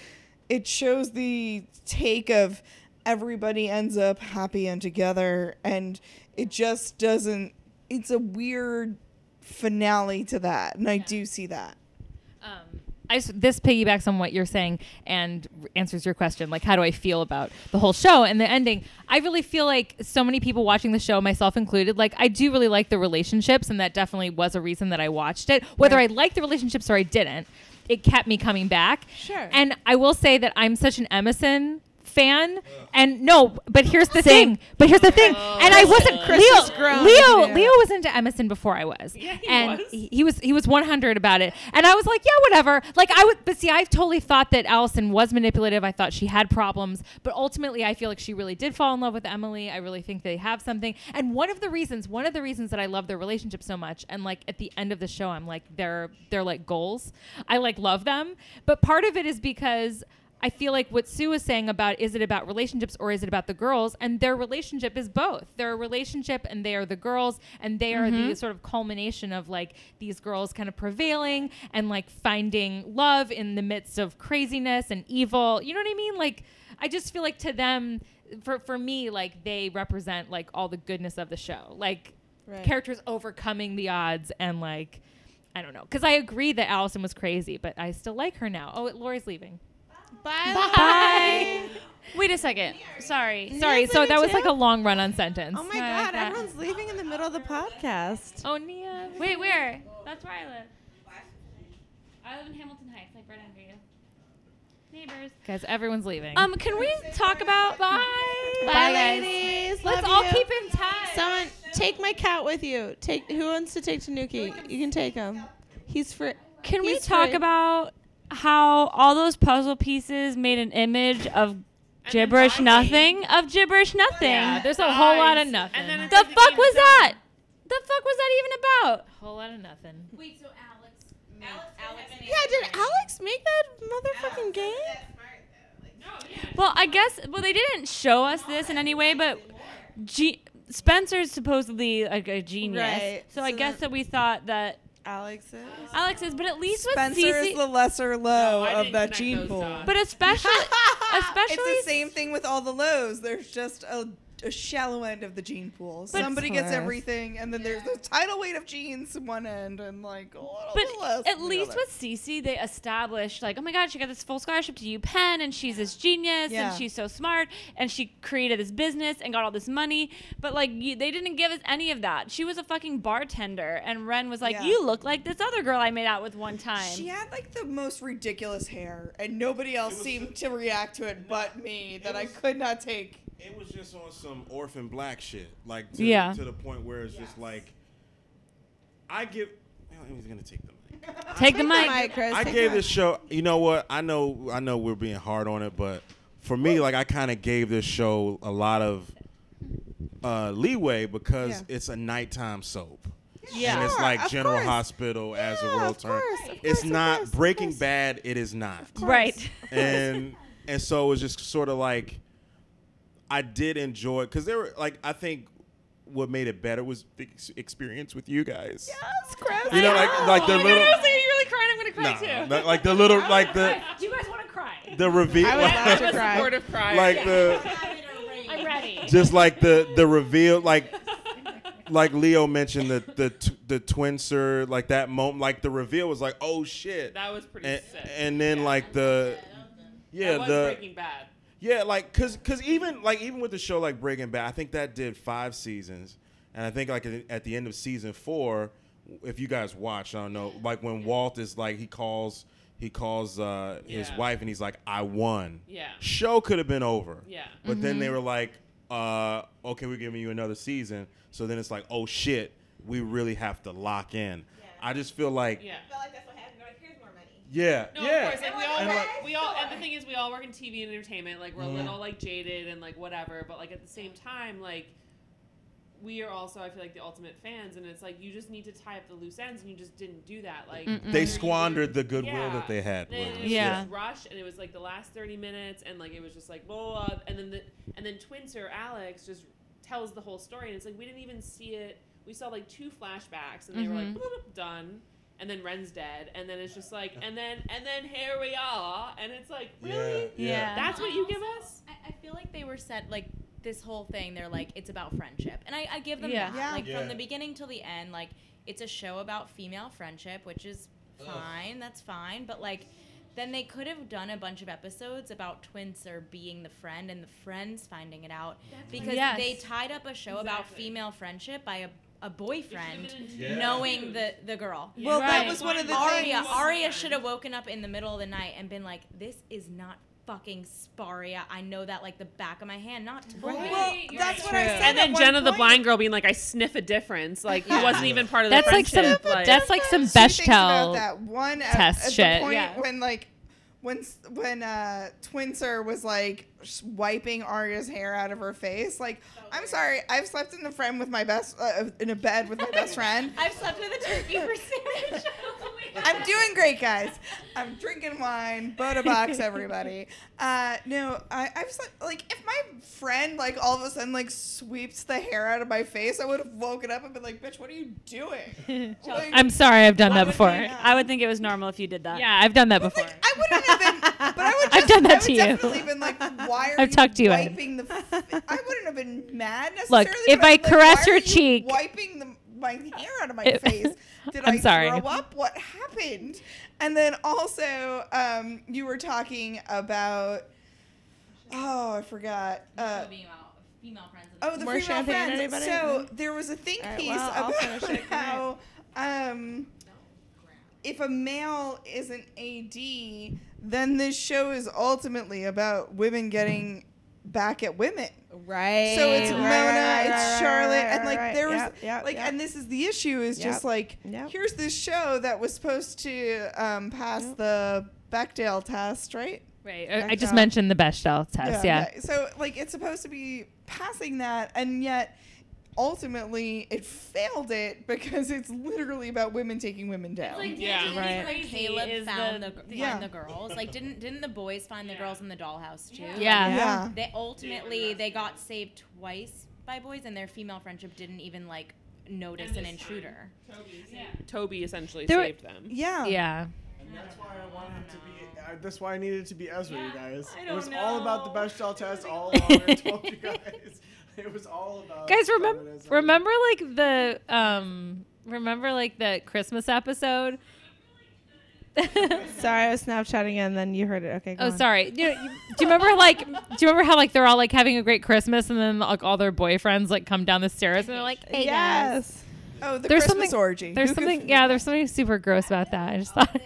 it shows the take of everybody ends up happy and together and it just doesn't it's a weird finale to that and i do see that Um, I this piggybacks on what you're saying and r- answers your question. Like, how do I feel about the whole show and the ending? I really feel like so many people watching the show, myself included, like I do really like the relationships, and that definitely was a reason that I watched it. Whether Right. I liked the relationships or I didn't, it kept me coming back. Sure. And I will say that I'm such an Emison fan and no but here's the Same. thing but here's the thing. Oh, and i wasn't Chris leo grown. leo Yeah. leo was into Emison before i was. Yeah, he and was. he he was he was 100 about it. And i was like yeah whatever. Like i would but see i totally thought that Alison was manipulative. I thought she had problems. But ultimately i feel like she really did fall in love with emily. I really think they have something. And one of the reasons one of the reasons that i love their relationship so much and like at the end of the show i'm like they're they're like goals. I like love them. But part of it is because I feel like what Sue was saying about is it about relationships or is it about the girls? And their relationship is both. They're a relationship and they are the girls and they are the Mhm. sort of culmination of like these girls kind of prevailing and like finding love in the midst of craziness and evil. You know what I mean? Like I just feel like to them for for me like they represent like all the goodness of the show. Like Right. characters overcoming the odds and like I don't know. Cuz I agree that Alison was crazy, but I still like her now. Oh, Lori's leaving. Bye. Bye. Wait a second. Sorry. Sorry, so that was like a long run on sentence. Oh my god, everyone's leaving in the middle of the podcast. Oh, Nia. Wait, where? That's where I live. I live in Hamilton Heights, like right under you. Neighbors. Guys, everyone's leaving. Um, can we talk about bye? Bye, guys. ladies. Let's Love all you. keep in touch. Someone take my cat with you. Take who wants to take Tanuki? You can take him. He's free. Can we He's talk free. about how all those puzzle pieces made an image of gibberish nothing of gibberish nothing? Yeah, there's a whole lot of nothing. And then the fuck was that? The fuck was that even about? whole lot of nothing. Wait, so Alex. Alex, Alex yeah, did Alex make that motherfucking game? Well, I guess well they didn't show us this in any way, but G- Spencer's supposedly like a genius. Right. So, I guess that- that we thought that Alex is. Alex is, but at least with Spencer CeCe, is the lesser low of that gene pool. but especially especially it's the same thing with all the lows. There's just a a shallow end of the gene pool. But- Somebody gets everything, and then there's the tidal weight of genes in one end, and like a little But bit less. at least other. with CeCe, they established like, oh my god, she got this full scholarship to UPenn, and she's this genius, Yeah. and she's so smart, and she created this business and got all this money. But like, you, they didn't give us any of that. She was a fucking bartender, and Wren was like, Yeah. you look like this other girl I made out with one time. She had like the most ridiculous hair, and nobody else seemed to react to it but me. That I could not take. It was just on some orphan black shit, like to, Yeah. to the point where it's just like, I give. He's gonna take the mic. Take the mic. mic, Chris. I gave this show. You know what? I know. I know we're being hard on it, but for me, like I kind of gave this show a lot of uh, leeway because Yeah. it's a nighttime soap. Yeah. And it's like of General course. Hospital as the Yeah, world of turns. course, It's course, not course, Breaking. Bad. It is not. Right. and and so it was just sort of like I did enjoy because there were like I think what made it better was the ex- experience with you guys. Yes, Chris. You know, like like the oh little God, I was like, are you really crying? I'm gonna cry Nah, too. the- like the little like the Do you guys want to cry? the reveal I would love to I'm cry. supportive cry. like the I'm ready. just like the the reveal like like Leo mentioned the the t- the twinser like that moment like the reveal was like oh shit that was pretty and, sick. and then like the yeah that was the Breaking Bad. Yeah, like cause cause even like even with the show like Breaking Bad, I think that did five seasons, and I think like at at the end of season four, if you guys watch, I don't know, like when Walt is like he calls he calls uh, his Yeah. wife and he's like, "I won." Yeah. Show could have been over. Yeah. But then they were like, uh, "Okay, we're giving you another season." So then it's like, "Oh shit, we really have to lock in." I just feel like, Yeah. felt like that's. Like, here's more money. Yeah, No, yeah. of course. Like we all And, work, like- we all and the thing is we all work in TV and entertainment. Like we're a little like jaded and like whatever, but like at the same time, like we are also I feel like the ultimate fans, and it's like you just need to tie up the loose ends, and you just didn't do that. Like Mm-mm. They squandered the goodwill Yeah. that they had. And with it it. was Yeah. just rushed, and it was like the last thirty minutes, and like it was just like blah, blah, blah, and then the and then Twinser Alex just tells the whole story, and it's like we didn't even see it. We saw like two flashbacks, and they were like Mhm. bloop, bloop, done. And then Wren's dead, and then it's just like, and then and then here we are, and it's like, really? Yeah, Yeah. That's what you give us? I, I feel like they were set like this whole thing. They're like it's about friendship, and I, I give them Yeah. that. Yeah. Like Yeah. from the beginning till the end, like it's a show about female friendship, which is fine. That's fine, but like. Then they could have done a bunch of episodes about twins or being the friend and the friends finding it out because Yes. they tied up a show about female friendship by a, a boyfriend It should've been- Yeah. knowing the, the girl. Well, that was one of the Aria, things. Aria should have woken up in the middle of the night and been like, "This is not fucking Sparia. I know that like the back of my hand. Not to Well, You're that's right. what I said. And then one Jenna, the blind girl, being like, "I sniff a difference." Like he Yeah. wasn't even part of That's the like some. like, That's like some Two Bechdel. that. One at, test at shit. the point Yeah. when like when when uh Twinser was like s- wiping Aria's hair out of her face. Like, I'm sorry, I've slept in the friend with my best uh, in a bed with my best friend. I've slept with a turkey for sandwich. I'm doing great, guys. I'm drinking wine. Bota Box, everybody. Uh, no, I, I've slept, like if my friend like all of a sudden like sweeps the hair out of my face, I would have woken up and been like, "Bitch, what are you doing?" Like, I'm sorry, I've done that before. I would think it was normal if you did that. Yeah, I've done that before. I wouldn't have been, but I would. Just, I've done that I would to you. Definitely been like, why are I've you to you in. wiping the? F- I wouldn't have been mad Look, if I I'd like, caress why your are you cheek- wiping the, my hair out of my If- face. Did I'm I sorry. throw up? What happened? And then also, um, you were talking about. Oh, I forgot. Uh, female friends. Oh, the More female champagne, friends. anybody? So there was a think All right, piece well, about finish it. Go how um, if a male is an AD, then this show is ultimately about women getting back at women. Right. So it's right, Mona, right, it's right, Charlotte, right, and like right. there was Yep, yep, like, yep. and this is the issue is just like yep. here's this show that was supposed to um, pass the Bechdel test, right? Right. I I just mentioned the Bechdel test. Yeah. okay. So like it's supposed to be passing that, and yet ultimately it failed it because it's literally about women taking women down. Like, Yeah. didn't Right. Crazy Caleb is found the- the, Yeah. the girls. Like, didn't didn't the boys find the girls in the dollhouse too? Like, Yeah. yeah. They ultimately they got saved twice by boys, and their female friendship didn't even like notice an intruder. Toby essentially There were- saved them. Yeah. Yeah. And that's why I wanted it to be. Uh, that's why I needed to be Ezra, you guys. I It was don't all about the know. Bechdel test all along. I told you guys. It was all about Guys, remember remember like the um remember like the Christmas episode? Sorry, I was Snapchatting and then you heard it. Okay. Go Oh, on. sorry. You, you- do you remember like do you remember how like they're all like having a great Christmas and then like all their boyfriends like come down the stairs and they're like, "Hey guys." Yes. Oh, the there's Christmas something, orgy. There's Who something forget yeah, there's something super gross about that. I just thought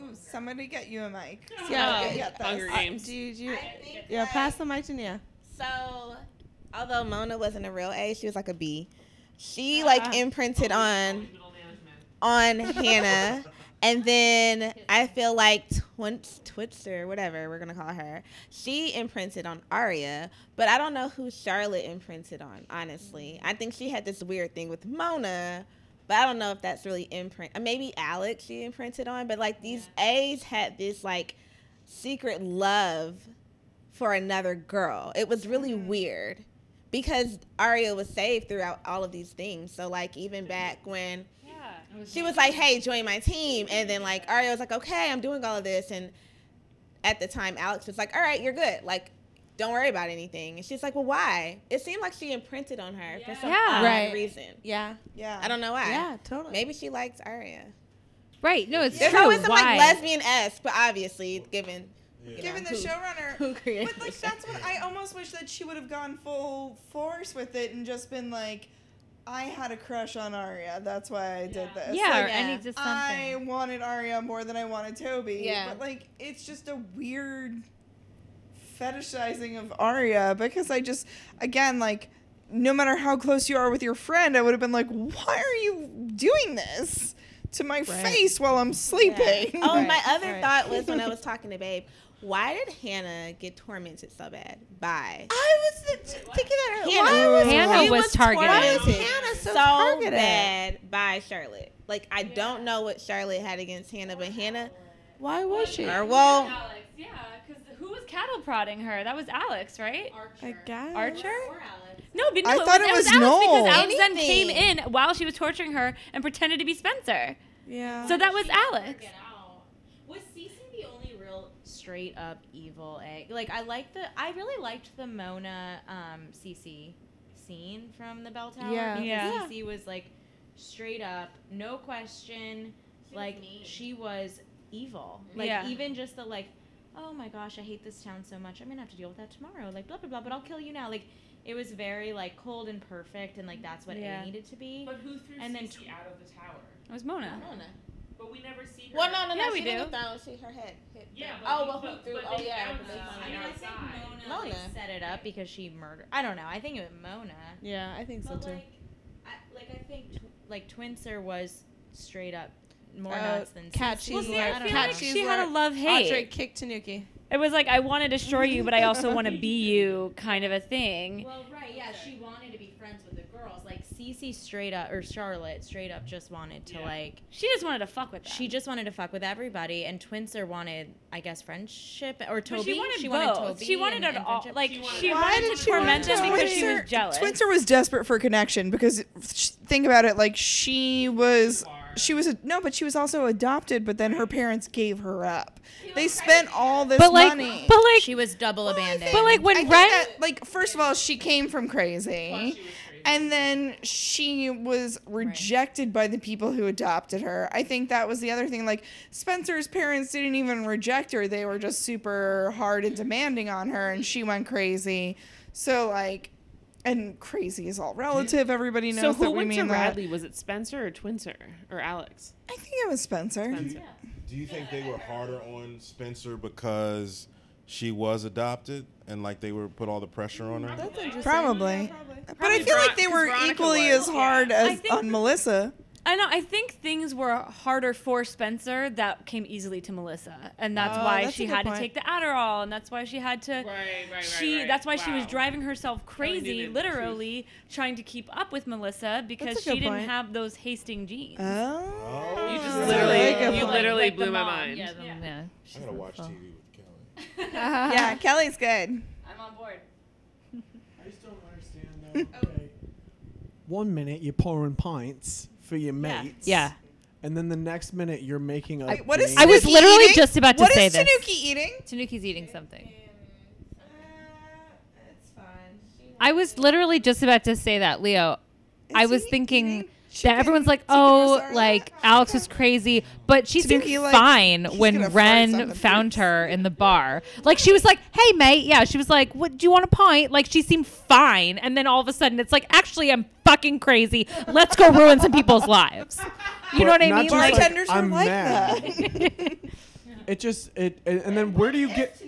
Ooh, somebody get you a mic. Yeah. Somebody get this. Hunger Uh, Games. do you, do you, yeah, pass the mic to Nia. So, although Mona wasn't a real A, she was like a B. She like imprinted on on Hanna, and then I feel like Twins, Twitzer, whatever we're gonna call her, she imprinted on Aria. But I don't know who Charlotte imprinted on. Honestly, I think she had this weird thing with Mona. But I don't know if that's really imprint. uh, Maybe Alex she imprinted on. But like these A's had this like secret love for another girl. It was really mm-hmm. weird because Aria was saved throughout all of these things. So like even back when yeah, she was like, "Hey, join my team," and then like Aria was like, "Okay, I'm doing all of this," and at the time Alex was like, "All right, you're good. Like, don't worry about anything." And she's like, "Well, why?" It seemed like she imprinted on her for some Yeah. odd Right. reason. Yeah. Yeah. I don't know why. Yeah, totally. Maybe she liked Aria. Right. No, it's There's true. always some Why? like lesbian esque, but obviously given. You Given know, the who- showrunner, who created but like that's what I almost wish that she would have gone full force with it and just been like, I had a crush on Aria. That's why I did this. Yeah, Like, or any just I wanted Aria more than I wanted Toby. Yeah. But like, it's just a weird fetishizing of Aria because I just, again, like, no matter how close you are with your friend, I would have been like, why are you doing this to my face while I'm sleeping? Oh, my other Right. thought was when I was talking to Babe, why did Hanna get tormented so bad? By I was th- thinking that. Hanna. Why was Hanna She was targeted. Why is Hanna so so targeted? bad by Charlotte. Like I don't know what Charlotte had against Hanna, but Hanna, Why was she? or well, Alex, yeah, because who was cattle prodding her? That was Alex, right? I guess. Archer? No, but no, I thought it was Alex Noel. because Alex then came in while she was torturing her and pretended to be Spencer. Yeah. So that was Alex. Was CeCe the only real straight up evil egg? Like I like the I really liked the Mona um CeCe scene from the bell tower. Yeah. because Yeah. CeCe was like straight up, no question. like she was evil. Like Yeah. even just the like, oh my gosh, I hate this town so much. I'm gonna have to deal with that tomorrow. Like blah blah blah. But I'll kill you now. Like it was very like cold and perfect, and like that's what Yeah. it needed to be. But who threw And then CeCe out of the tower? It was Mona. Mona. But we never see her. Well, no, no, no. Yeah, we she didn't do. get thrown. She her head hit. Yeah, down. but oh, well, who but- threw? but Oh, yeah. found but they found I mean. I think outside. Mona, like, set it up because she murdered. I don't know. I think it was Mona. Yeah, I think so But too. like, I, like I think tw- like Twinser was straight up more Uh, nuts than catchy. Well, see, alert. I feel Cat like cheese she had a love hate. Audrey kicked Tanuki. It was like I want to destroy you, but I also want to be you, kind of a thing. Well, right, yeah, she wanted to be friends with the girls. Like CeCe straight up, or Charlotte straight up, just wanted to like. She just wanted to fuck with them. She just wanted to fuck with everybody, and Twinser wanted, I guess, friendship or But Toby. she wanted she both. wanted Toby. She wanted and, it and all. friendship. Like She she wanted- Why wanted to torment them because she was jealous. Twinser was desperate for connection because think about it, like she was she was a, no, but she was also adopted, but then her parents gave her up. They spent all this But like, money. but like, she was double abandoned. but like when I Wren, that, like first of all, she came from crazy. And then she was rejected by the people who adopted her. I think that was the other thing. Like Spencer's parents didn't even reject her; they were just super hard and demanding on her, and she went crazy. So like, and crazy is all relative. Everybody knows So that who we went to mean that. Radley? Was it Spencer or Twinser or Alex? I think it was Spencer. Spencer. Do you think they were harder on Spencer because she was adopted and like they were put all the pressure on her? That's interesting. Probably. But I Probably feel like Ver- they 'cause were Veronica equally was. as hard I as think- on Melissa. I know. I think things were harder for Spencer that came easily to Melissa, and that's Oh, why that's a she good had point. to take the Adderall, and that's why she had to. Right, right, right. She. right. That's why she was Wow. driving herself crazy, the literally trying to keep up with Melissa because That's a she good didn't point. have those Hastings genes. Oh. You just That's literally, a good you point. literally Like blew my mind. yeah, the- yeah. I gotta watch TV with Kelly. yeah, Kelly's good. I'm on board. I just don't understand though. Oh. Okay. One minute you're pouring pints for your mates. Yeah. And then the next minute you're making a. I- what is. I was Tanuki literally eating? just about to What say is this. Tanuki eating? Tanuki's eating something. it's fine. I was literally just about to say that, Leo. I was thinking that everyone's like, "Oh, like Alex was crazy," but she seemed Tanuki, like, fine he's when gonna fart Wren something. found her in the bar. Like she was like, "Hey, mate," yeah, she was like, "What do you want a pint?" Like she seemed fine, and then all of a sudden, it's like, "Actually, I'm fucking crazy. Let's go ruin some people's lives." You know what I mean? just Like, Bartenders are I'm like mad. that. It just it, it and then where do you get?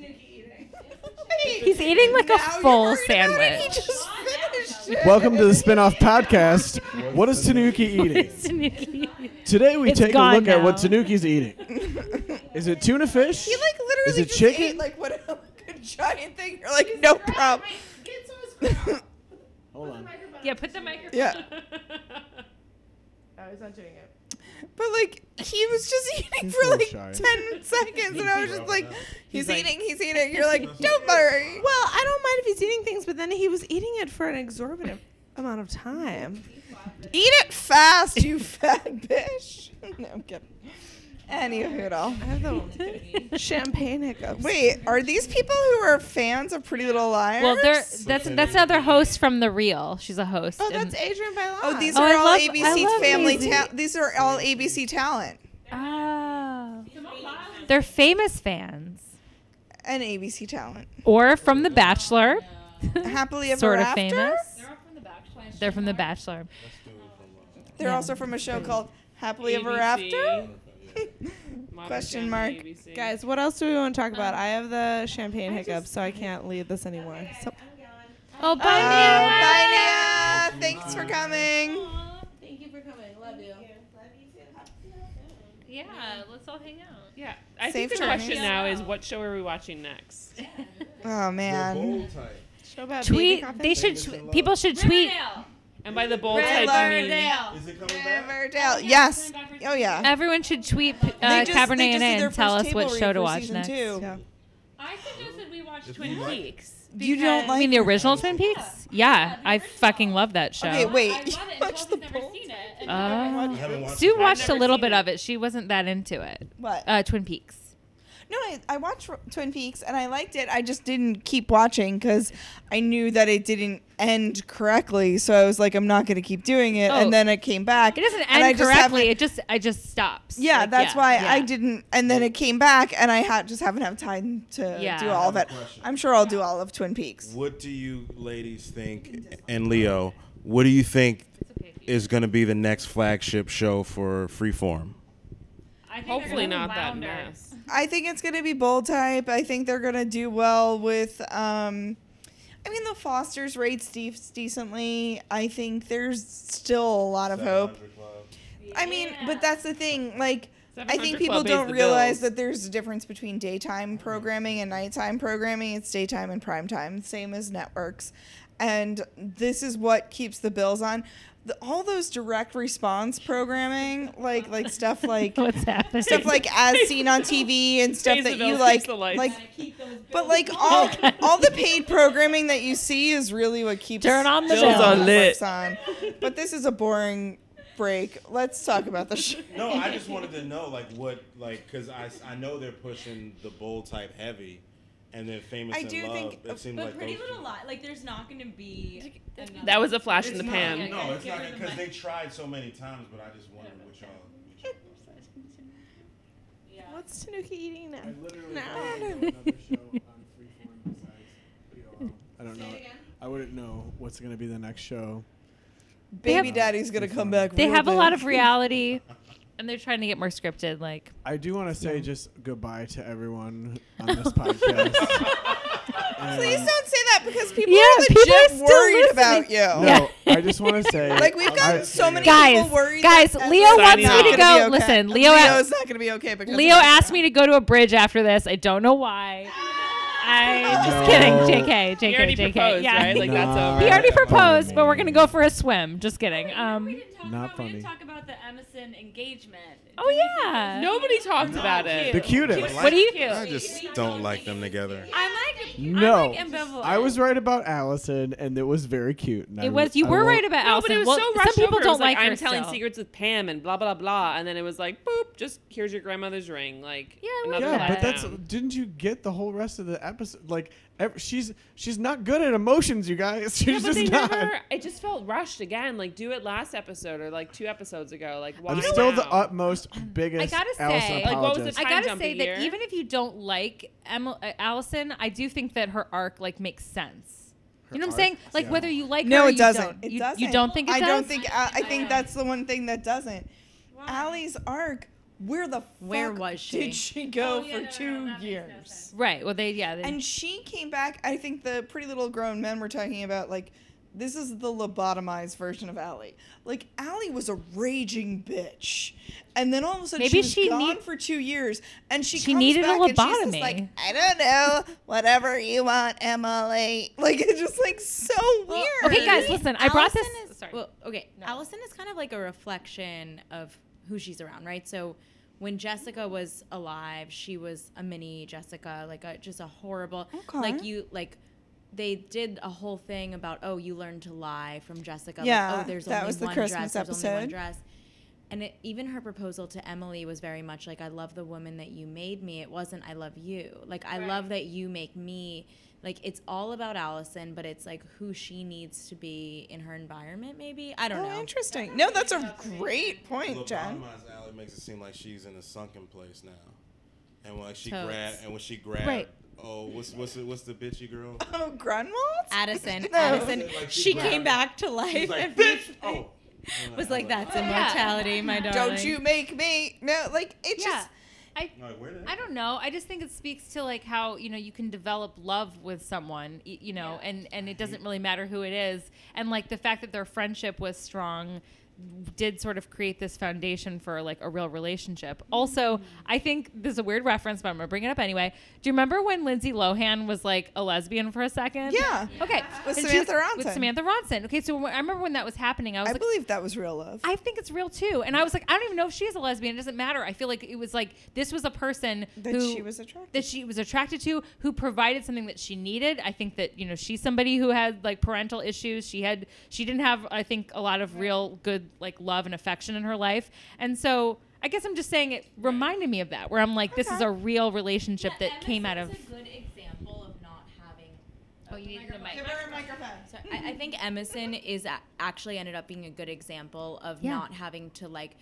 He's eating like a full sandwich. just finished it. Welcome to the spin-off podcast. What is Tanuki eating? Today we It's take a gone look at what now. Tanuki's eating. Is it tuna fish? He like literally Is it just chicken? ate like what a, like a giant thing. You're like, no problem. Hold on. Yeah, put the microphone. Yeah. Oh, he's not doing it. But like he was just eating He's for so like shy. ten seconds, and I was just like, he's, He's like- eating, he's eating. You're like, don't worry. Well, I don't mind if he's eating things, but then he was eating it for an exorbitant amount of time. Eat it fast, you fat bitch. no, I'm kidding. Anywho, I have the champagne hiccups. Wait, are these people who are fans of Pretty Little Liars? Well, they're, that's that's another host from the Real. She's a host. Oh, that's Adrienne Bailon. Oh, these Oh, are I all love- I ABC love family. Maisie. Ta- these are all ABC talent Oh. They're famous fans. and ABC talent. Or from The Bachelor. Happily ever After. sort of after. famous. They're from The Bachelor. They're Yeah. also from a show called Happily Ever After. Modern Question mark. ABC. Guys, what else do we want to talk about? Um, I have the champagne hiccups, so I can't lead this anymore. So Oh, bye, Oh, Mia. bye, Nia. Thanks for coming. thank you for coming. Love you. Yeah, let's all hang out. Yeah, I Safe think the journeys. question now is, what show are we watching next? Oh man. Show about Tweet. coffin? They should. Tw- people should tweet. And by the bold type, you mean Is it coming back? Riverdale. Yes. Oh yeah. Everyone should tweet uh, They just- Cabernet they just and their and tell first us what table show to for watch season next. two. Yeah. I suggested we watch If Twin you like- Peaks. You don't I mean the original Twin Peaks? Yeah, I fucking love that show. Okay, wait. I You love it. watched the Chelsea's never poll? seen it. and Uh, I've never- You haven't watched Sue it? watched a never little seen bit it. of it. She wasn't that into it. What? Uh, Twin Peaks. No, I, I watched Twin Peaks and I liked it. I just didn't keep watching because I knew that it didn't end correctly. So I was like, I'm not going to keep doing it. Oh. And then it came back. It doesn't and I end just correctly. It just it just stops. Yeah, Like, that's why I didn't. And then it came back, and I had just haven't had time to Yeah. do all of it. I'm sure I'll do all of Twin Peaks. What do you ladies think, and Leo, what do you think is going to be the next flagship show for Freeform? I think Hopefully not that mess. I think it's gonna be bold type. I think they're gonna do well with. Um, I mean, the Fosters rates de- decently. I think there's still a lot of hope. I mean, but that's the thing. Like, I think people don't realize bills. that there's a difference between daytime programming and nighttime programming. It's daytime and prime time, same as networks. And this is what keeps the bills on. The, all those direct response programming, like like stuff like What's happening? stuff like as seen on TV and stuff Pays that you bills, like, keeps like, but like all all the paid programming that you see is really what keeps Turn on the show bills. are lit. on. But this is a boring break. Let's talk about the show. No, I just wanted to know, like, what, like, because I, I know they're pushing the bold type heavy, and then famous I and do love. think- it seems But like Pretty those Little two- Li like there's not going to be. another- That was a flash in It's the not. pan. No, it's not because they tried so many times, but I just wondered what y'all. What y'all What's Tanuki eating now? literally No. don't know another show on Freeform besides PLL. I don't know. I wouldn't know what's going to be the next show. Baby have- Daddy's gonna come back. They real have a big. lot of reality, and they're trying to get more scripted. Like I do want to say just goodbye to everyone on this podcast. Please don't say that because people Yeah, are legit people are still worried listening. about you. No, I just want to say. Like we've gotten I- so many guys, people worried. guys, that Leo wants me to go. okay. Listen, Leo. Leo's not going to be okay because Leo asked me to go to a bridge after this. I don't know why. I'm just No. kidding. JK, JK, He already JK. proposed, yeah. right? Like that's over. He already proposed, but we're gonna go for a swim. Just kidding. Um. We didn't talk Not about, We funny. didn't talk about the Emison engagement. Oh yeah. Nobody talked about it. The cutest. What do you? I just don't like them together. I'm like No, like. I was right about Alison, and it was very cute. and I- It was- you I were right about No, but it was Well, so some people over. Don't was like, like her I'm telling still. secrets with Pam and blah blah blah, and then it was like boop, just here's your grandmother's ring. Like yeah, Yeah, but that's didn't you get the whole rest of the episode? Like, ev- she's she's not good at emotions, you guys. She's Yeah, but just they not. never. It just felt rushed again. Like do it last episode or like two episodes ago. Like why I'm still the utmost biggest. I gotta Alison say, Like, what was the apologist. I gotta say a that even if you don't like Emma, uh, Alison, I do think that her arc like makes sense. you know what I'm arc? saying? Like Yeah. whether you like no, her, or it you doesn't. Don't. It you, doesn't. You don't think it I does? don't think. I, I think that's the one thing that doesn't. Allie's arc. Where the Where fuck was she? Did she go oh, for two years? Right. Well, they yeah. They, And she came back. I think the Pretty Little Grown Men were talking about like this is the lobotomized version of Allie. Like Allie was a raging bitch, and then all of a sudden Maybe she was she gone need- for two years, and she She comes needed a back and she's lobotomy. like I don't know, whatever you want, Emily. Like it's just like so weird. okay, guys, listen. I brought this. Alison Is, Well, okay, Alison is kind of like a reflection of who she's around, right? So when Jessica was alive, she was a mini Jessica, like a, just a horrible, Okay. like you, like they did a whole thing about, oh, you learned to lie from Jessica. Yeah, like, oh, there's that only was the one Christmas dress, there's only one episode. dress. And it, even her proposal to Emily was very much like, I love the woman that you made me. It wasn't, I love you. Like, I love that you make me. Like, it's all about Alison, but it's like who she needs to be in her environment, maybe? I don't Oh, know. interesting. No, that's a great point, Jen. Lobotomized Allie makes it seem like she's in a sunken place now, and when she Totes. grabbed and when she grabbed, Right. oh, what's what's the, what's the bitchy girl? Oh, Grunwald? Addison. No. Addison. Like she she came back to life. was like, bitch. Oh, was like, that's oh, Yeah. immortality, my darling. Don't you make me no like it Yeah. just I, I don't know. I just think it speaks to like how you know you can develop love with someone, you know, and and it doesn't really matter who it is, and like the fact that their friendship was strong did sort of create this foundation for like a real relationship. Also, mm-hmm. I think this is a weird reference, but I'm gonna bring it up anyway. Do you remember when Lindsay Lohan was like a lesbian for a second? Yeah. Okay. With And Samantha Ronson. With Samantha Ronson. Okay, so when, I remember when that was happening. I was I like, believe that was real love. I think it's real too. And I was like, I don't even know if she is a lesbian. It doesn't matter. I feel like it was like this was a person That who she was attracted that she was attracted to, who provided something that she needed. I think that you know she's somebody who had like parental issues. She had she didn't have I think a lot of real good like love and affection in her life. And so I guess I'm just saying it reminded me of that, where I'm like, this is a real relationship that came out of. This a good example of not having. Oh, you need the mic. So I, I think Emison is a- actually ended up being a good example of Yeah. not having to like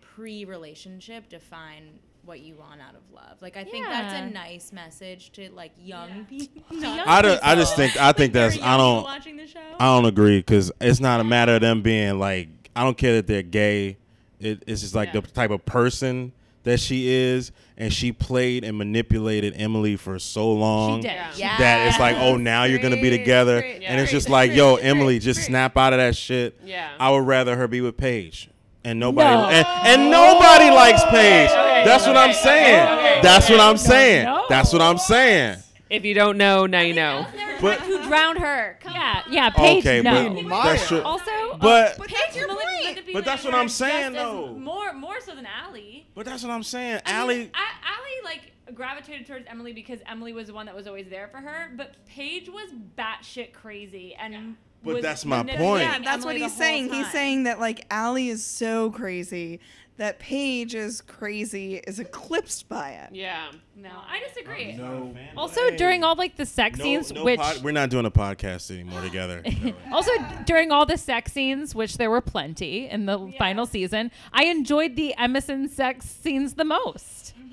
pre-relationship define what you want out of love. Like I think that's a nice message to like young people. I, don't- I just think I think that's I don't watching the show. I don't agree because it's not a matter of them being like I don't care that they're gay. It, it's just like the type of person that she is, and she played and manipulated Emily for so long did. that it's like, oh, now you're gonna be together, great, and it's great, just like, great, yo, great, Emily, just great. snap out of that shit. Yeah. I would rather her be with Paige. And nobody No. and, and nobody likes Paige. Okay, That's what I'm saying. okay, That's okay. what I'm saying. no. That's what I'm saying. If you don't know, now you know. But Who drowned her? yeah, yeah. Paige, Okay, no. but that's true. Also, But- uh, Paige, your point. But that's what I'm saying, though. More, more so than Allie. But that's what I'm saying. I Allie. mean, A- Allie like gravitated towards Emily because Emily was the one that was always there for her, but Paige was batshit crazy and. But was that's my manipulating point. Yeah, that's what he's the whole saying. He's time. saying that like Allie is so crazy that Paige is crazy is eclipsed by it. Yeah. No, I disagree. No. also during all like the sex No, scenes, no which pod- we're not doing a podcast anymore together. also during all the sex scenes, which there were plenty in the final season, I enjoyed the Emison sex scenes the most.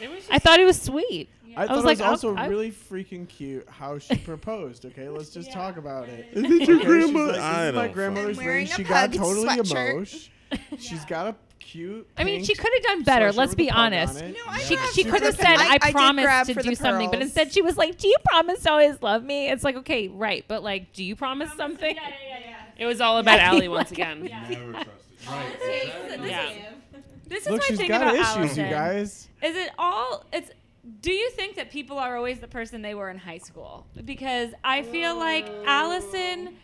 It was. I thought it was sweet. I thought was it was like, I'll- also I- really freaking cute how she proposed. Okay, let's just talk about it. Is it your Okay, she's grandma- like, I this is my don't grandmother's fucking- Wearing ring. a She got pug totally sweatshirt. emotion. She's got a cute. I mean, she could have done better. Let's be a pug on honest. she she could have said, I- "I, I promise to do the something," but instead she was like, "Do you promise to always love me?" It's like, okay, right, but like, do you promise something? Yeah, yeah, yeah. It was all about I Allie think, once like- again. Never trusted. Yeah. This is Look, my she's thing got about issues, Alison. you guys. Is it all? It's. Do you think that people are always the person they were in high school? Because I feel like Alison.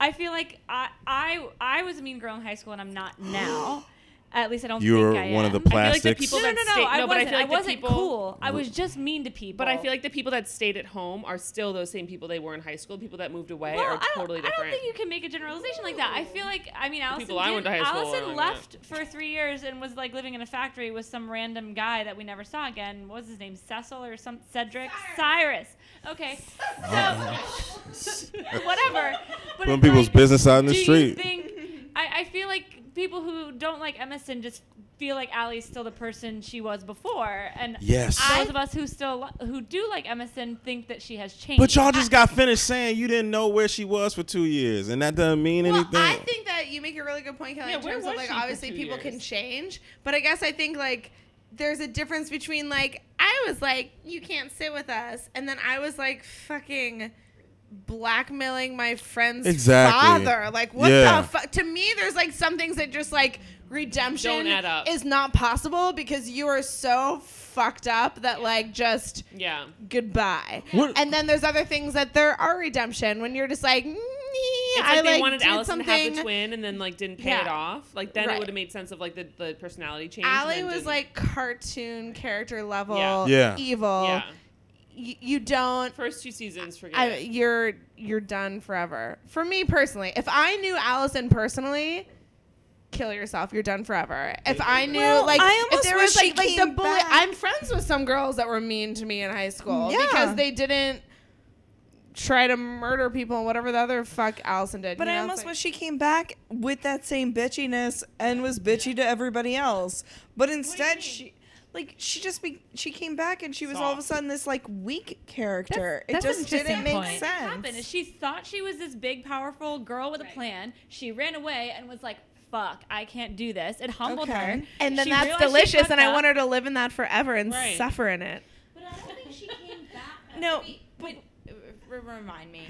I feel like I I I was a mean girl in high school and I'm not now. At least I don't You think were I one of am. the I feel like the plastics. people No, that no, no, stay, I no, but I wasn't. feel I like the wasn't people, cool. I was just mean to people. But I feel like the people that stayed at home are still those same people they were in high school. People that moved away Well, are I don't- totally I don't think you can make a generalization like that. I feel like I mean, Alison. people I went to high school Alison were like left for three years and was like living in a factory with some random guy that we never saw again. What was his name? Cecil or some Cedric Cyrus. Okay, oh, so whatever. But Putting it's people's like, business out in the do street. You think, I, I feel like people who don't like Emison just feel like Allie's still the person she was before, and Yes. those of us who still li- who do like Emison think that she has changed. But y'all just got finished saying you didn't know where she was for two years, and that doesn't mean Well, anything. I think that you make a really good point, Kelly, Yeah, in where terms of like obviously people years? can change, but I guess I think like there's a difference between like I was like you can't sit with us, and then I was like fucking blackmailing my friend's Exactly. father. Like what Yeah. the fuck? To me, there's like some things that just like redemption Don't add up. is not possible because you are so fucked up that like just yeah. goodbye. What- And then there's other things that there are redemption when you're just like, "Nee, It's I like they like wanted did Alison to have the twin and then like didn't pay it off. Like then Right. it would have made sense of like the, the personality change. Allie was didn't. like cartoon character level Yeah. Yeah. evil. yeah. Y- you don't. First two seasons, forget I, it. you're you're done forever. For me personally, if I knew Alison personally, kill yourself. You're done forever. If I knew Well, like I if there was like like the bully. back. I'm friends with some girls that were mean to me in high school Yeah. because they didn't try to murder people and whatever the other fuck Alison did. But you I almost like- wish she came back with that same bitchiness and was bitchy to everybody else. But instead, she. Like she just be she came back and she was all of a sudden this like weak character. that's it just didn't interesting make point. What happened is she thought she was this big, powerful girl with a plan. She ran away and was like, "Fuck, I can't do this." It humbled Okay. her, and then She that's delicious, fucked and I want her to live in that forever and Right. suffer in it. But I don't think she came back. No, but r- remind me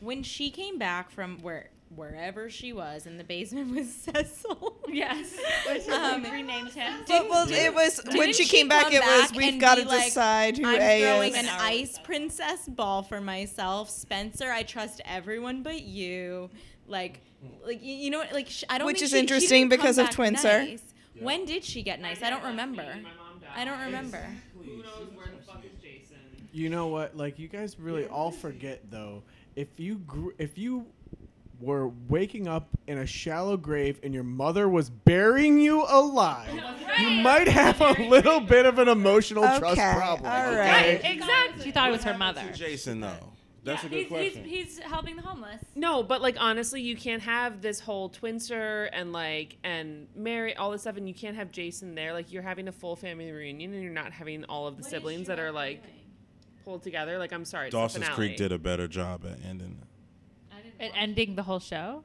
when she came back from where wherever she was in the basement with Cecil. Yes, which Um, renamed him. But, well, it was when Didn't she came back. come It was back we've got to be like, decide who I'm A throwing is. an ice princess ball for myself, Spencer. I trust everyone but you. Like, like you, you know what? Like, sh- I don't. Which think is she- she interesting didn't because of back Twinser. nice. When did she get nice? I don't remember. I don't remember. Who knows where the fuck is Jason? You know what? Like you guys really all forget though. If you grew, if you were waking up in a shallow grave and your mother was burying you alive, you might have a little bit of an emotional trust problem. all okay? right. Exactly. She thought it was her mother. Jason though. That's Yeah, a good he's, question. He's, he's helping the homeless. No, but like honestly, you can't have this whole twinster and like and Mary all this stuff, and you can't have Jason there. Like you're having a full family reunion, and you're not having all of the siblings that are like pulled together. Like I'm sorry, Dawson's finale. Creek did a better job at ending. it. And ending the whole show.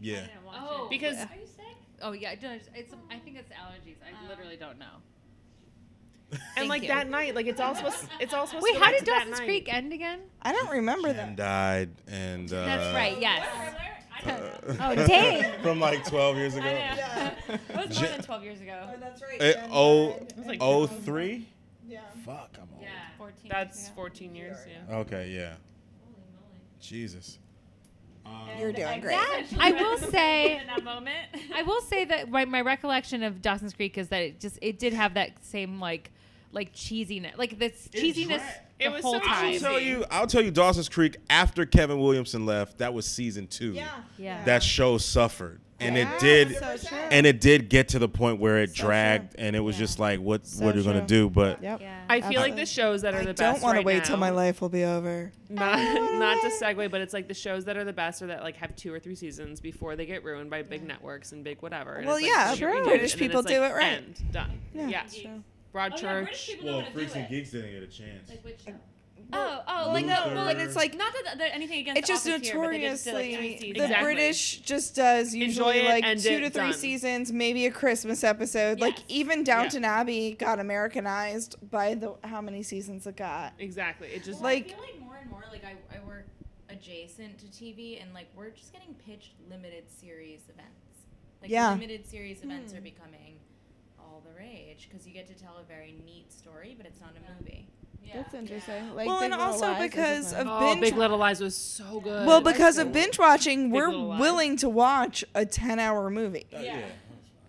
Yeah. Oh, Because- are you sick? Oh yeah, no, it's, it's I think it's allergies. I literally don't know. And like you. that night, like it's all supposed, it's all supposed Wait, to go how did to that Dawson's. Creek end again? I don't remember Jen that. died, and uh, That's right. Yes. uh, Oh, dang. from like 12 years ago. It was more Jen- than 12 years ago. Oh, that's right. Eh, oh, was like oh three. Yeah. Fuck, I'm old. Yeah, 14. That's 14 years. Yeah. Okay, yeah. Jesus. You're doing great. I will say in that moment. I will say that my, my recollection of Dawson's Creek is that it just it did have that same like like cheesiness, like this cheesiness the It was whole so time. I'll tell you. I'll tell you. Dawson's Creek after Kevin Williamson left, that was season two. Yeah. Yeah. That show suffered, and Yeah, it did, so and it did get to the point where it So dragged, true. and it was Yeah. just like, what, So what are you gonna do? But Yep. Yeah. I feel like the shows that are I the don't best want to wait now, till my life will be over. not not to segue, but it's like the shows that are the best are that like have two or three seasons before they get ruined by big networks and big whatever. And Well, it's like, yeah, shit, we it, British people do like, it right. End, done. Yeah, Yeah. true. Broadchurch. Oh, yeah, British people know how to do it. Geeks didn't get a chance. Like which show? Oh, oh, like no, well, like it's like not that there anything against. It's just The Office here, just like, notoriously the Exactly. British just does usually it, like two it, to three done. seasons, maybe a Christmas episode. Like even Downton Abbey got Americanized by the how many seasons it got. Exactly. It just Like- I feel like more and more like I, I work adjacent to TV and like we're just getting pitched limited series events. Like Yeah. limited series events Hmm. are becoming all the rage because you get to tell a very neat story, but it's not a movie. That's interesting. Like well, Big and also Lies because fun. of Oh, binge Big Little Lies was so good. well, because of binge watching, we're willing to watch a ten-hour movie. Oh, yeah.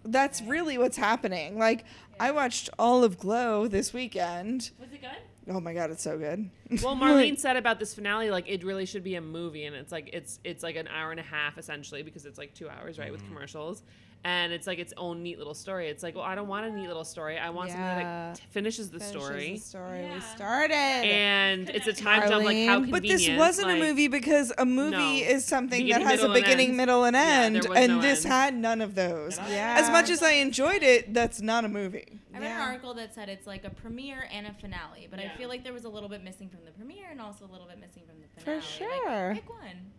that's really what's happening. Like I watched all of Glow this weekend. Was it good? Oh my god, it's so good. Well, Marlene said about this finale, like it really should be a movie, and it's like it's it's like an hour and a half essentially because it's like two hours, right, with mm-hmm. commercials, and it's like its own neat little story. It's like, well, I don't want a neat little story. I want something Yeah. that t- finishes the Finishes story. the story we started. And it's a time jump, like how Marlene. But this wasn't a movie because a movie No. is something Beginning, that has a middle, and beginning, end. middle, and end, there was and no this end. had none of those. Yeah. As much as I enjoyed it, that's not a movie. I read an article that said it's like a premiere and a finale, but I feel like there was a little bit missing from the premiere and also a little bit missing from the For finale. Like, sure. pick one.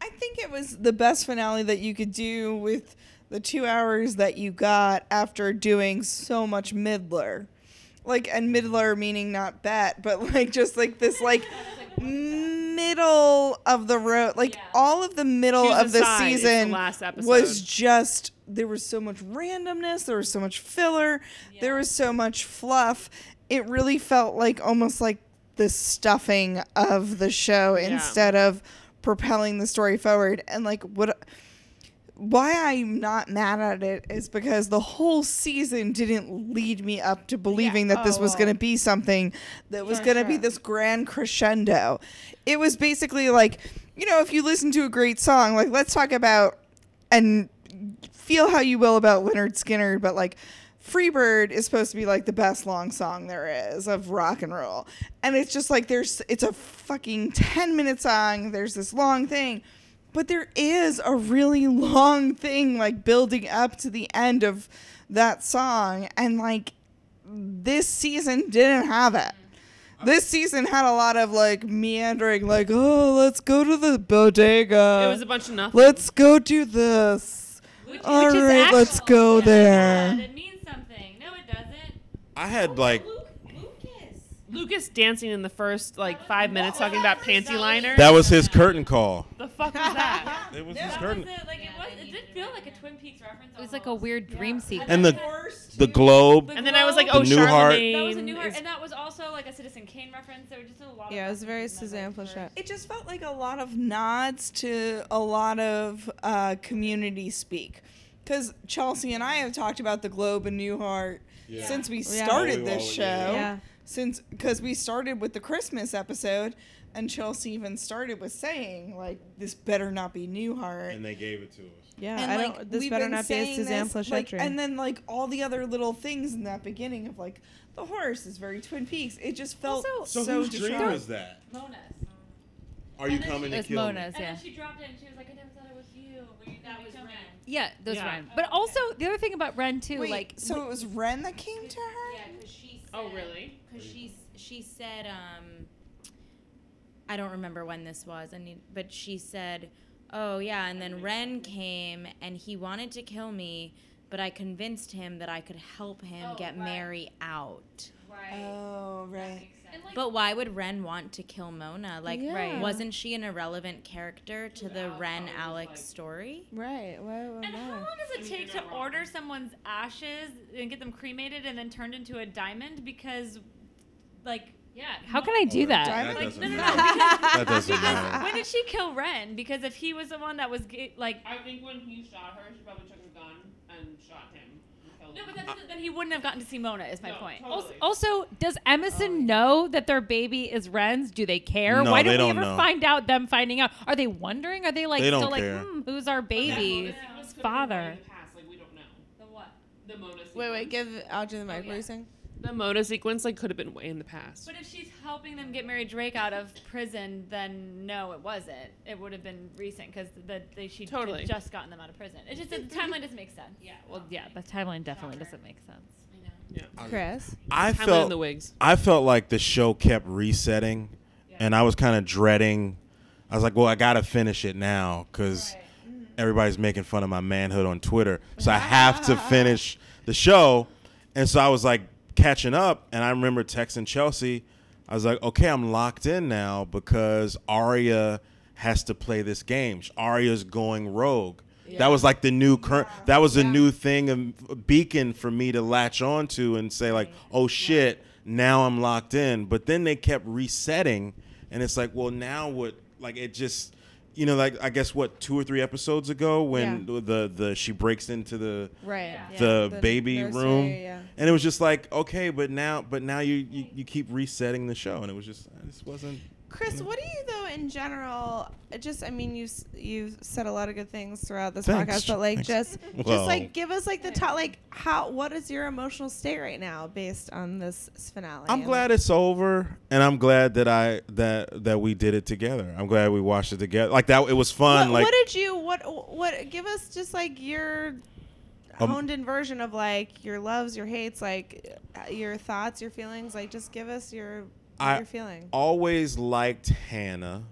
I think it was the best finale that you could do with the two hours that you got after doing so much Midler. Like, and Midler meaning not bet, but like just like this, like middle of the road. Like, all of the middle Choose of the side. The season last was just, there was so much randomness, there was so much filler, there was so much fluff. It really felt like almost like the stuffing of the show Yeah. instead of propelling the story forward and like what why I'm not mad at it is because the whole season didn't lead me up to believing that this Oh, was going to be something that was going to be this grand crescendo. It was basically like, you know, if you listen to a great song, like let's talk about and feel how you will about Lynyrd Skynyrd, but like Freebird is supposed to be like the best long song there is of rock and roll. And it's just like there's it's a fucking 10 minute song, there's this long thing. But there is a really long thing like building up to the end of that song and like this season didn't have it. Uh, this season had a lot of like meandering, like, oh, let's go to the bodega. It was a bunch of nothing. Let's go do this. All which is right, let's go there. It means something. No, it doesn't. I had like Lucas dancing in the first like five minutes talking about panty liners. that was his curtain call. The fuck was that? It was his curtain. Was it, like, it, was, it did feel like a Twin Peaks reference. It was like a weird dream sequence. And the the globe. And then I was like, The oh, Newhart. Charlemagne. That was a new is- and that was also like a Citizen Kane reference. There were just a lot. Yeah, it was very Suzanne Pleshette. It just felt like a lot of nods to a lot of uh, community speak. Because Chelsea and I have talked about the Globe and Newhart Yeah. since we started Oh, this oh, show. Yeah. Yeah. Since because we started with the Christmas episode, and Chelsea even started with saying like, "This better not be Newhart." And they gave it to us. Yeah, And, I like, don't. This better not be a Suzanne this, like. And then like all the other little things in that beginning of like the horse is very Twin Peaks. It just felt So, so, whose dream distraught. is that? Mona's. Are you And then coming she- to It's kill Mona's, And yeah. then she dropped it and she was like, I never thought it was you. Were you that was Wren. Yeah, those Yeah. Wren. Oh, but also the other thing about Wren too, Wait, like so it was Wren that came to her. Yeah, because she said. Oh, really? Because she she said um. I don't remember when this was, and but she said, "Oh yeah," and then Wren came and he wanted to kill me, but I convinced him that I could help him get Mary out. Oh, right. Oh right. But why would Wren want to kill Mona? Like, Yeah. wasn't she an irrelevant character to the Wren Alex story? right. Why, why, And how long does it take to order someone's ashes and get them cremated and then turned into a diamond? Because, like, yeah. How can I do that? That Like, doesn't no, no, no. Because, That doesn't because matter. when did she kill Wren? Because if he was the one that was ga- like, I think when he shot her, she probably took a gun and shot him. And killed no, but that's, then he wouldn't have gotten to see Mona. Is my No, point. totally. Also, also, does Emison know that their baby is Wren's? Do they care? No, Why they don't we don't ever know. find out them finding out? Are they wondering? Are they like They don't still care. like, hmm, who's our baby's father? The past, like we don't know. The what? The Mona. Wait, Sequence. wait. Give Audrey the mic. What are you saying? The Mona sequence like could have been way in the past. But if she's helping them get Mary Drake out of prison, then no, it wasn't. It would have been recent because the, they she Totally. had just gotten them out of prison. It's just the timeline doesn't make sense. Yeah. Well, yeah, the timeline definitely doesn't make sense. Yeah. Chris. I Timeline felt the wigs. I felt like the show kept resetting, and I was kind of dreading. I was like, "Well, I gotta finish it now because everybody's making fun of my manhood on Twitter, so I have to finish the show." And so I was like catching up, and I remember texting Chelsea. I was like, "Okay, I'm locked in now because Aria has to play this game. Aria's going rogue." That was like the new current. That was a new thing, a beacon for me to latch onto and say like, "Oh shit, now I'm locked in." But then they kept resetting, and it's like, well, now what? Like it just, you know, like I guess what two or three episodes ago when Yeah. the the she breaks into the Right. the, Yeah. The baby nursery, room, yeah. and it was just like okay, but now but now you, you you keep resetting the show, and it was just this wasn't. Chris, what do you though in general? Just, I mean, you've you've said a lot of good things throughout this Thanks. podcast, but like, Thanks. just, Well. just like, give us like the top, like, how, what is your emotional state right now based on this finale? I'm glad it's over, and I'm glad that I that that we did it together. I'm glad we watched it together. Like that, it was fun. What, like what did you what what give us just like your Um, honed in version of like your loves, your hates, like uh, your thoughts, your feelings. Like, just give us your I you're feeling. always liked Hanna.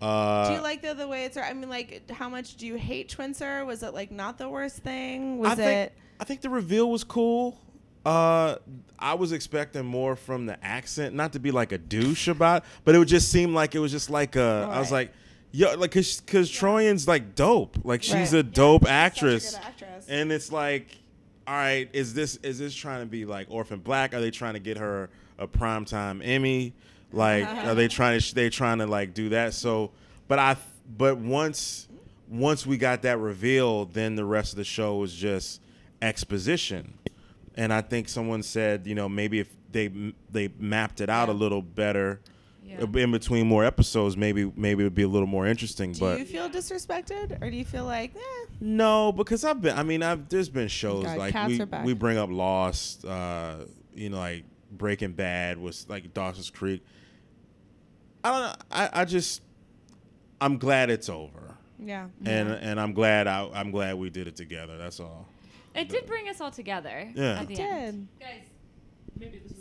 Uh, do you like the the way it's? I mean, like, how much do you hate Twinser? Was it like not the worst thing? Was I think, it? I think the reveal was cool. Uh, I was expecting more from the accent, not to be like a douche about, but it would just seem like it was just like a. I was like, yo, like, cause, cause Troian's like dope. Like she's Right. a dope actress, actress. and it's like, all right, is this is this trying to be like Orphan Black? Are they trying to get her a primetime Emmy? Like, are they trying to they trying to like do that? So, but I but once once we got that reveal, then the rest of the show was just exposition. And I think someone said, you know, maybe if they they mapped it out a little better Yeah. in between more episodes, maybe maybe it would be a little more interesting. Do but you feel disrespected, or do you feel like, eh, no, because I've been. I mean, I've there's been shows God, like we we bring up Lost, uh, you know, like Breaking Bad was like Dawson's Creek. I don't know. I, I just I'm glad it's over, yeah, and and I'm glad I, I'm glad we did it together. That's all. It did bring us all together. Yeah. At the It end. did. Guys.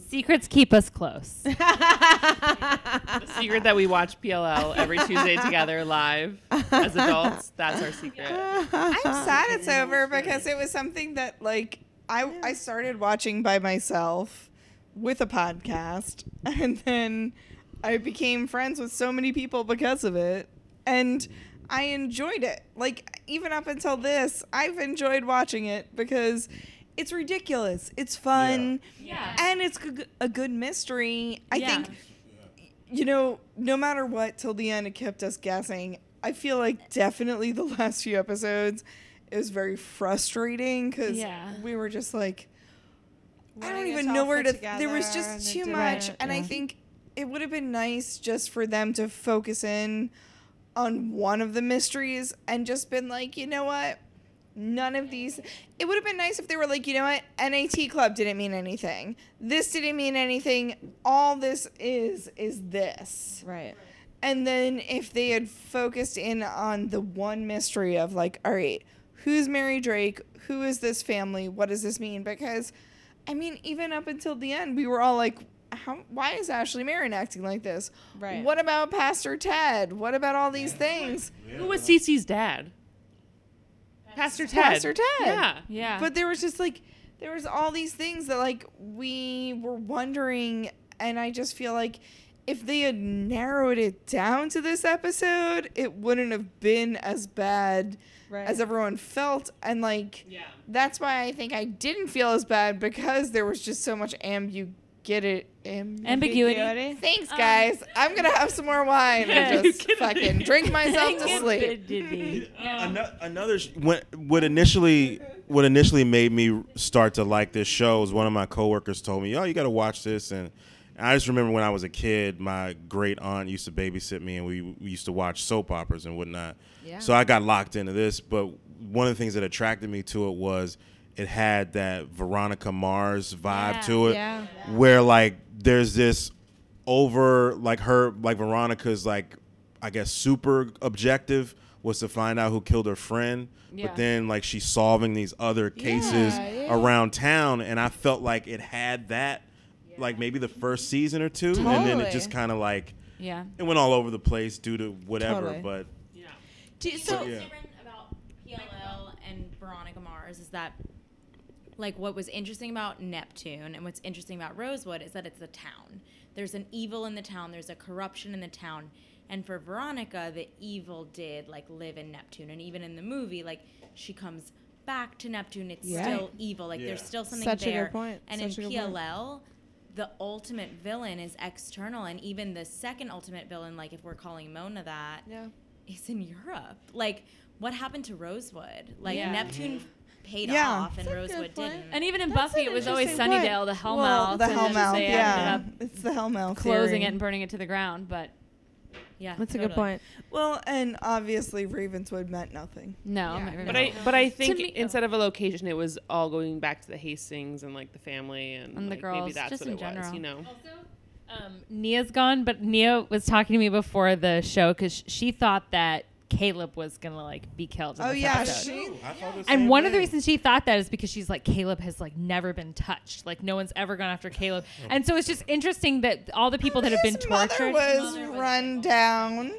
Secrets keep us close. The secret that we watch PLL every Tuesday together live as adults. That's our secret. I'm sad it's over because it was something that like I I started watching by myself with a podcast and then I became friends with so many people because of it and I enjoyed it. Like even up until this, I've enjoyed watching it because it's ridiculous. It's fun. Yeah. And it's a good mystery. I Yeah. think you know, no matter what, till the end, it kept us guessing. I feel like definitely the last few episodes, it was very frustrating because Yeah. we were just like, I don't even know where to. There was just too much, and I think it would have been nice just for them to focus in on one of the mysteries and just been like, you know what? None of these. It would have been nice if they were like, you know what? NAT Club didn't mean anything. This didn't mean anything. All this is is this. right. And then if they had focused in on the one mystery of like, all right, who's Mary Drake? Who is this family? What does this mean? Because, I mean, even up until the end, we were all like, how? Why is Ashley Marin acting like this? Right. What about Pastor Ted? What about all these things? Who was CeCe's dad? Pastor Ted. Pastor Ted. Yeah. Yeah. But there was just like there was all these things that like we were wondering and I just feel like if they had narrowed it down to this episode, it wouldn't have been as bad Right. as everyone felt and like Yeah. that's why I think I didn't feel as bad because there was just so much ambu get it am- Ambiguity. Thanks Um, guys. I'm going to have some more wine and just fucking drink myself to sleep. Ano- Another sh- what what initially what initially made me start to like this show was one of my coworkers told me, "Oh, you got to watch this." And I just remember when I was a kid, my great aunt used to babysit me, and we, we used to watch soap operas and whatnot. Yeah. So I got locked into this. But one of the things that attracted me to it was it had that Veronica Mars vibe Yeah. to it, Yeah. where like there's this over like her like Veronica's like I guess super objective was to find out who killed her friend. Yeah. But then like she's solving these other cases around town and I felt like it had that like maybe the first season or two and then it just kind of like Yeah. it went all over the place due to whatever Totally. but Do you, so But, yeah. different about PLL and Veronica Mars is that like what was interesting about Neptune and what's interesting about Rosewood is that it's a town. There's an evil in the town, there's a corruption in the town. And for Veronica, the evil did like live in Neptune. And even in the movie, like she comes back to Neptune, it's Yeah. still evil. Like Yeah. there's still something Such a good there. point. And Such a in good point. PLL, the ultimate villain is external and even the second ultimate villain, like if we're calling Mona that, yeah. is in Europe. Like, what happened to Rosewood? Like, Yeah. Neptune paid Yeah. off and That's a Rosewood didn't. And even in That's Buffy, it was always interesting point. Sunnydale, the Hellmouth. Well, the Hellmouth, yeah. It's the Hellmouth closing theory. it and burning it to the ground. But yeah, That's a good point. Well, and obviously Ravenswood meant nothing. No, But I but I think me- instead of a location, it was all going back to the Hastings and like the family and, And the like, girls, Maybe that's just what in it was, you know. Um, Nia's gone, but Nia was talking to me before the show because she thought that Caleb was gonna like be killed. In Oh this yeah, episode. she. And one of the reasons she thought that is because she's like Caleb has like never been touched. Like no one's ever gone after Caleb. And so it's just interesting that all the people that have been His mother tortured. was run down.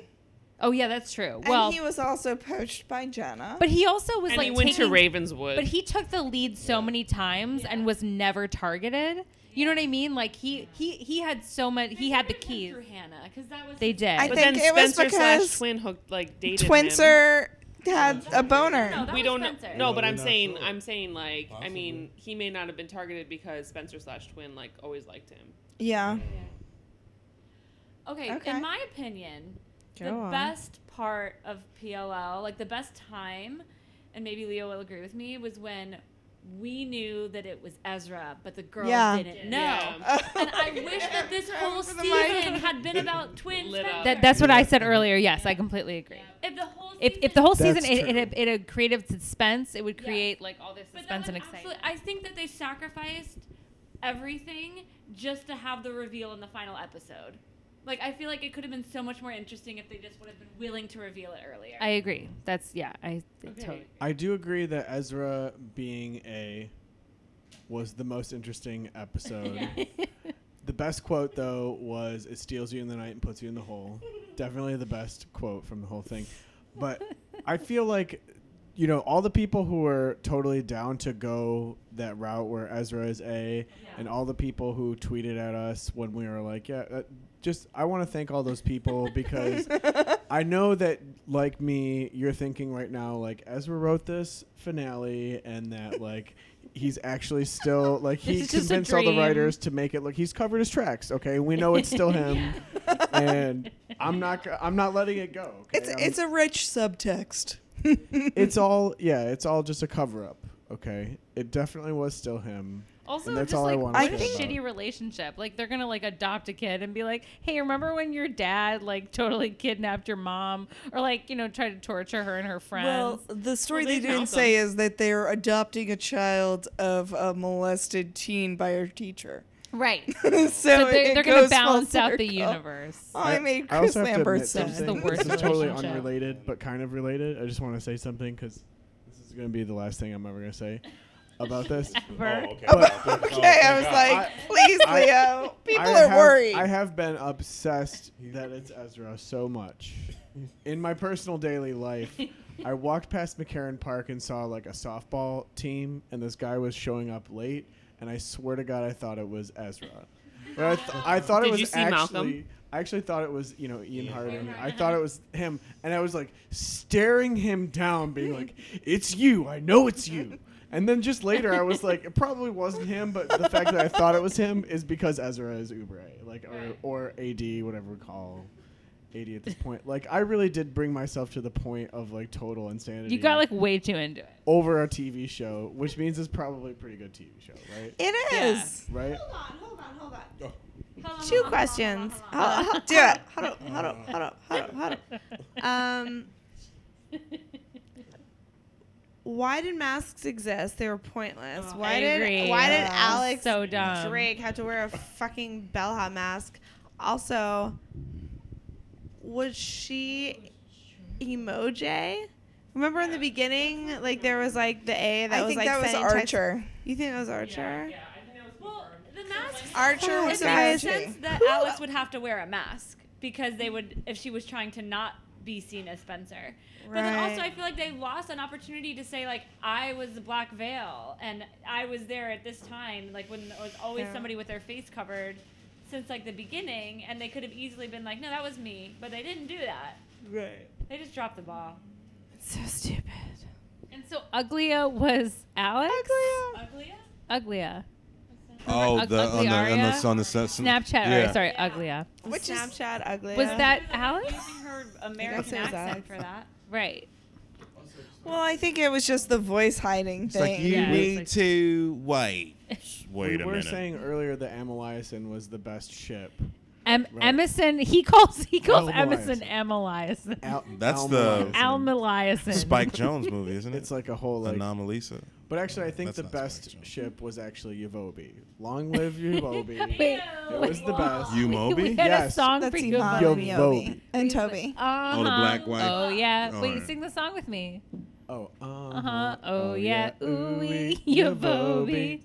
Oh yeah, that's true. Well, and he was also poached by Jenna. but he also was And like he went to Ravenswood. But he took the lead so many times and was never targeted. You know what I mean? Like he he he had so much. He had the keys. through Hanna, because that was They did. I but think then it was Spencer slash because Twin hooked like dated him. Twinser had a boner. we don't know. Spencer. No, No, but we're I'm saying, sure. I'm saying, like, I mean, he may not have been targeted because Spencer slash Twin like always liked him. Yeah. Okay, Okay. in my opinion, Go the on. best part of PLL, like the best time, and maybe Leo will agree with me, was when we knew that it was Ezra, but the girls Yeah. didn't know. Yeah. And I wish that this whole season had been about twins. That, that's what I said earlier. Yes, I completely agree. if the whole If, season if the whole That's season it, it, true. it had created suspense, it would Yeah. create like all this suspense and excitement. I think that they sacrificed everything just to have the reveal in the final episode. Like I feel like it could have been so much more interesting if they just would have been willing to reveal it earlier. I agree. That's yeah. I totally. I do agree that Ezra being a was the most interesting episode. the best quote though was "It steals you in the night and puts you in the hole." Definitely the best quote from the whole thing. But I feel like you know all the people who were totally down to go that route where Ezra is a, and all the people who tweeted at us when we were like, yeah. Uh, just, I want to thank all those people because I know that, like me, you're thinking right now, like Ezra wrote this finale, and that like he's actually still like he This is just a convinced all the writers to make it look he's covered his tracks. Okay, we know it's still him, and I'm not I'm not letting it go. Okay? It's I'm- it's a rich subtext. it's all yeah, it's all just a cover up. Okay, it definitely was still him. Also, and that's just all like I want what a shitty relationship. Like they're gonna like adopt a kid and be like, "Hey, remember when your dad like totally kidnapped your mom, or like you know tried to torture her and her friends?" Well, the story Well, they they didn't found say is that they're adopting a child of a molested teen by her teacher. right. so So they're, they're gonna balance out the universe. Oh, I made Chris also have to Lambert admit sad. something. the worst this is totally unrelated, but kind of related. I just want to say something because this is going to be the last thing I'm ever going to say about this. Ever. Oh, okay. Oh, okay, okay, I oh, was like, please, I- Leo. People I are have- worried. I have been obsessed that it's Ezra so much. In my personal daily life, I walked past McCarren Park and saw like a softball team, and this guy was showing up late, and I swear to God, I thought it was Ezra. But I, th- I thought it was you see actually. Malcolm? I actually thought it was, you know, Ian Harding. I thought it was him, and I was like staring him down, being like, "It's you! I know it's you." And then just later, I was like, it probably wasn't him, but the fact that I thought it was him is because Ezra is Uber like or, or AD, whatever we call AD at this point. Like I really did bring myself to the point of like total insanity. You got like way too into it. over a TV show, which means it's probably a pretty good TV show, right? it is. Right? Hold on, hold on, hold on. Two questions. Uh, Hold- do it. Hold up, hold up, hold up, hold up, hold up. Um, why did masks exist? They were pointless. Oh, why I did agree. why did Alex So dumb. Drake have to wear a fucking bellhop mask? Also, was she emoji? Remember in the beginning, like there was like the A that was like I was think like that was sending text- Archer. You think that was Archer? Well, the mask. Archer It was makes emoji. sense that Alex would have to wear a mask because they would, if she was trying to not be seen as Spencer. But then also, I feel like they lost an opportunity to say like I was the Black Veil and I was there at this time, like when there was always Yeah. somebody with their face covered since like the beginning, and they could have easily been like, no, that was me, but they didn't do that. Right. They just dropped the ball. It's So stupid. And so Uglia was Alex. Uglia. Uglia. Oh, Ug- the on Ugly the on the on the, s- Snapchat. Yeah. Or, sorry, Uglia. Which Snapchat ugly. Was that Alex? Using her her American it accent Alex. for that. Right. Well, I think it was just the voice hiding It's like thing. you Yeah, need to wait. Wait we a were minute. saying earlier that Ameliason was the best ship. Em- Right. Emerson, he calls he calls Elmeliason. Emerson Emeliason. Al- That's the Almeliason. Almeliason. Spike Jonze movie, isn't it? It's like a whole like. Anomalisa. But actually, I think That's the not best ship was actually Yavobi. Long live Yavobi. it was the best. You Moby? We had a Yes. song That's for Yvonne Yvonne. and Yovobi. Yobi. And Toby. Uh-huh. Oh, the black wife? Oh yeah. All Wait, right. sing the song with me. Oh, uh Uh huh. Oh, yeah. Ooh wee. Yavobi.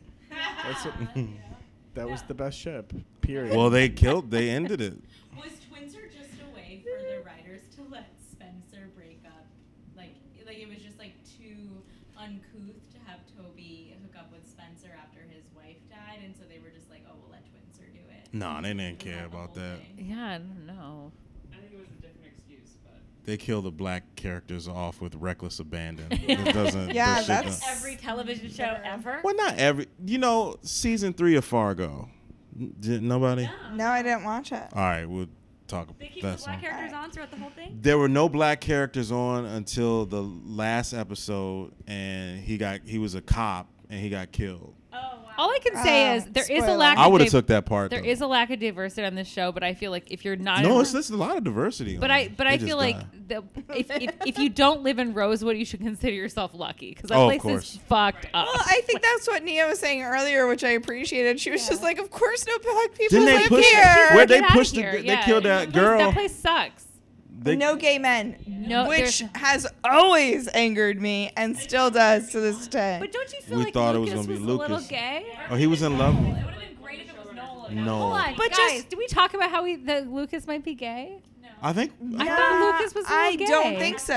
That's what, that was the best ship. Period. Well, they killed. They ended it. Was Twinser just a way for the writers to let Spencer break up? Like, like it was just like too uncouth to have Toby hook up with Spencer after his wife died, and so they were just like, oh, we'll let Twinser do it. Nah, they didn't care about that. Yeah, I don't know. I think it was a different excuse, but They kill the black characters off with reckless abandon. it doesn't. Yeah, that shit that's- don't- Every television show ever. Well, not every. You know, season three of Fargo. N- Did nobody? No, I didn't watch it. All right, we'll talk They keep about the that. black some. characters on throughout the whole thing. There were no black characters on until the last episode, and he got he was a cop and he got killed. All I can say Ah, is there is a spoiler. lack. I of would've div- took that part, There though. is a lack of diversity on this show, but I feel like if you're not, no, in- it's there's a lot of diversity. But on I it. but They I just feel like die. the, if, if if you don't live in Rosewood, you should consider yourself lucky because that Oh, of place course. is fucked up. Well, I think that's what Nia was saying earlier, which I appreciated. She was just like, "Of course, no black people Didn't they live push- here." Where'd they Get outta push the- here, they yeah. killed that That place- girl. That place sucks. They- no gay men, No, which has always angered me and still does to this day. But don't you feel We like thought it was Lucas gonna be was a little gay? Oh, he was in love. It would have been great if it was Nolan. No. Hold on, But guys, just- did we talk about how he, that Lucas might be gay? No. I think. I thought Lucas was I little don't think so.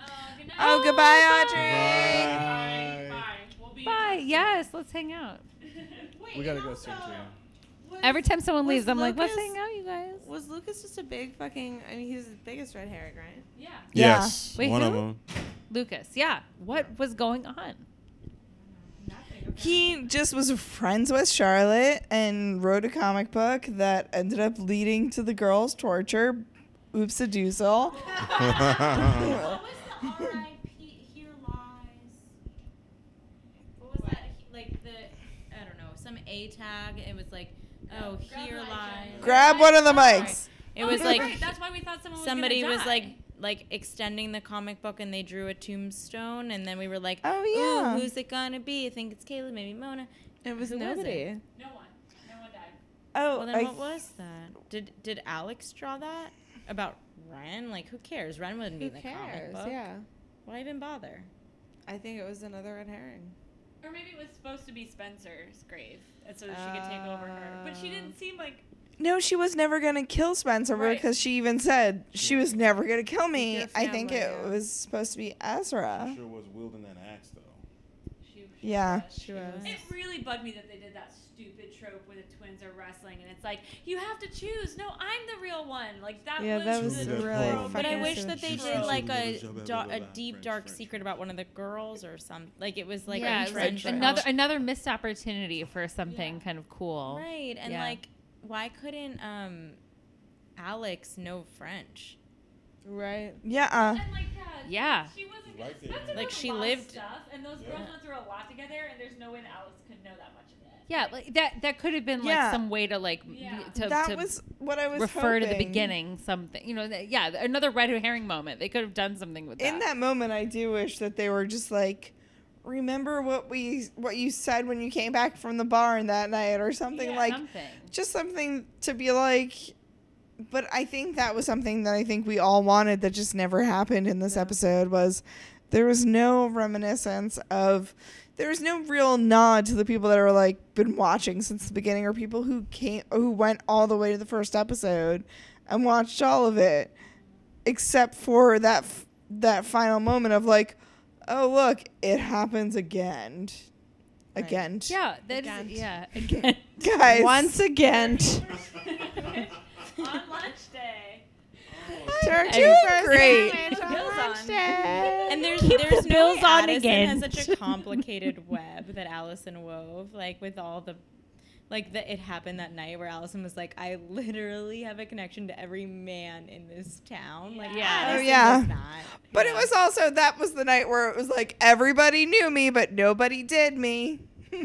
Uh, Oh, goodbye, Audrey. Bye. Bye. Bye. Yes, let's hang out. we gotta go soon too. Every time someone leaves, I'm like, let's Lucas- hang out, you guys. Was Lucas just a big fucking? I mean, he's the biggest red herring, right? Yeah. Yes, Wait, one who? of them. Lucas. Yeah. What was going on? He just was friends with Charlotte and wrote a comic book that ended up leading to the girl's torture. Oops a doozle. What was the R.I.P. Here Lies? What was that? He- Like the, I don't know, some A tag. It was like, oh, here lies. Grab one of the mics. It was like right. That's why we thought someone was gonna somebody was die. like like extending the comic book and they drew a tombstone and then we were like, Oh, Ooh, yeah. who's it gonna be? I think it's Kayla, maybe Mona. It was Who nobody. it? No one. No one died. Oh, Well, then I- what was that? Did did Alex draw that about Wren? Like, who cares? Wren wouldn't be in the cares? comic book. Yeah. Why even bother? I think it was another red herring. Or maybe it was supposed to be Spencer's grave, and so that she could take over her. But she didn't oh. seem like. No, she was never gonna kill Spencer Right. because she even said she was never gonna kill me. I think it yeah. was supposed to be Ezra. Sure was wielding that axe though. She, Yeah. She was. It really bugged me that they did that stupid trope where the twins are wrestling, and it's like you have to choose. No, I'm the real one. Like that Yeah, was. that was the really trope. But I wish that they true. did like a da- a deep French, dark French. secret about one of the girls or something. Like it was like yeah, a it was trench like another another missed opportunity for something kind of cool. Right, and Yeah. like, why couldn't um, Alex know French? Right. Yeah. And like, yeah, Yeah. she wasn't. Right there. Like, she a lot of lived- stuff, and those girls went through a lot together, and there's no way that Alex could know that much of it. Yeah, like that that could have been like Yeah. some way to like Yeah. to, that to was what I was refer to the hoping. beginning something. You know, that, yeah, another red herring moment. They could have done something with that. In that moment, I do wish that they were just like, remember what we what you said when you came back from the barn that night or something Yeah, like something. just something to be like but I think that was something that I think we all wanted that just never happened in this episode was there was no reminiscence of there was no real nod to the people that are like been watching since the beginning or people who came who went all the way to the first episode and watched all of it except for that f- that final moment of like oh look it happens again again Yeah, that is, Again. yeah. Again. guys Once again. On lunch day. they're And doing first great And there's Keep there's the no bills way on Addison again. has such a complicated web that Alison wove, like with all the like that it happened that night where Alison was like, I literally have a connection to every man in this town. Like, Oh Addison yeah. does not. But it was also that was the night where it was like everybody knew me, but nobody did me.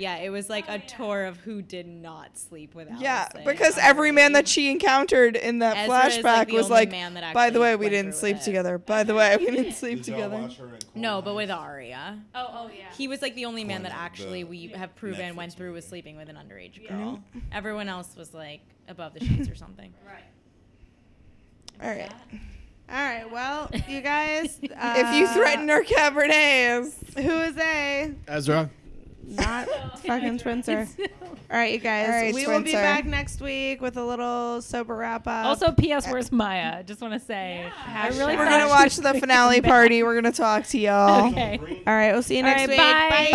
Yeah, it was like a tour of who did not sleep with Alison. Yeah, because every man that she encountered in that Ezra is, like, flashback was like, man that by the way, we didn't sleep it." together. By the way, we didn't sleep together. No, but with Aria. Oh, oh yeah. He was like the only man that According actually the we have proven went through with sleeping with an underage girl. Yeah. Everyone else was like above the sheets or something. Right. All right. All right. Well, you guys. Uh, if you threaten our Cabernets, who is A? Ezra. Not fucking Spencer. All right, you guys. All right, we will be Spencer. back next week with a little sober wrap up. Also, P.S. Where's Maya? I Just want to say, I really we're gonna watch the finale party. We're gonna talk to y'all. Okay. All right, we'll see you All next right, week. bye.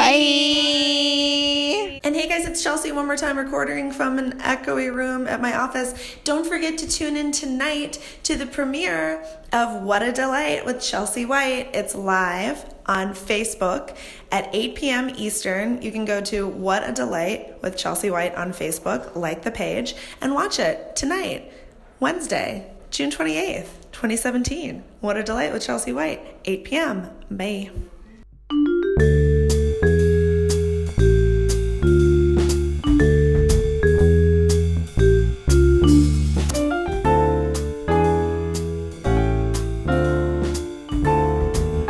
Bye. And hey guys, it's Chelsea one more time recording from an echoey room at my office. Don't forget to tune in tonight to the premiere of What a Delight with Chelsea White. It's live on Facebook at 8 p.m. Eastern. You can go to What a Delight with Chelsea White on Facebook, like the page, and watch it tonight, Wednesday, June 28th, 2017. What a Delight with Chelsea White, 8 p.m. Bye.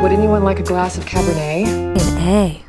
Would anyone like a glass of Cabernet? A.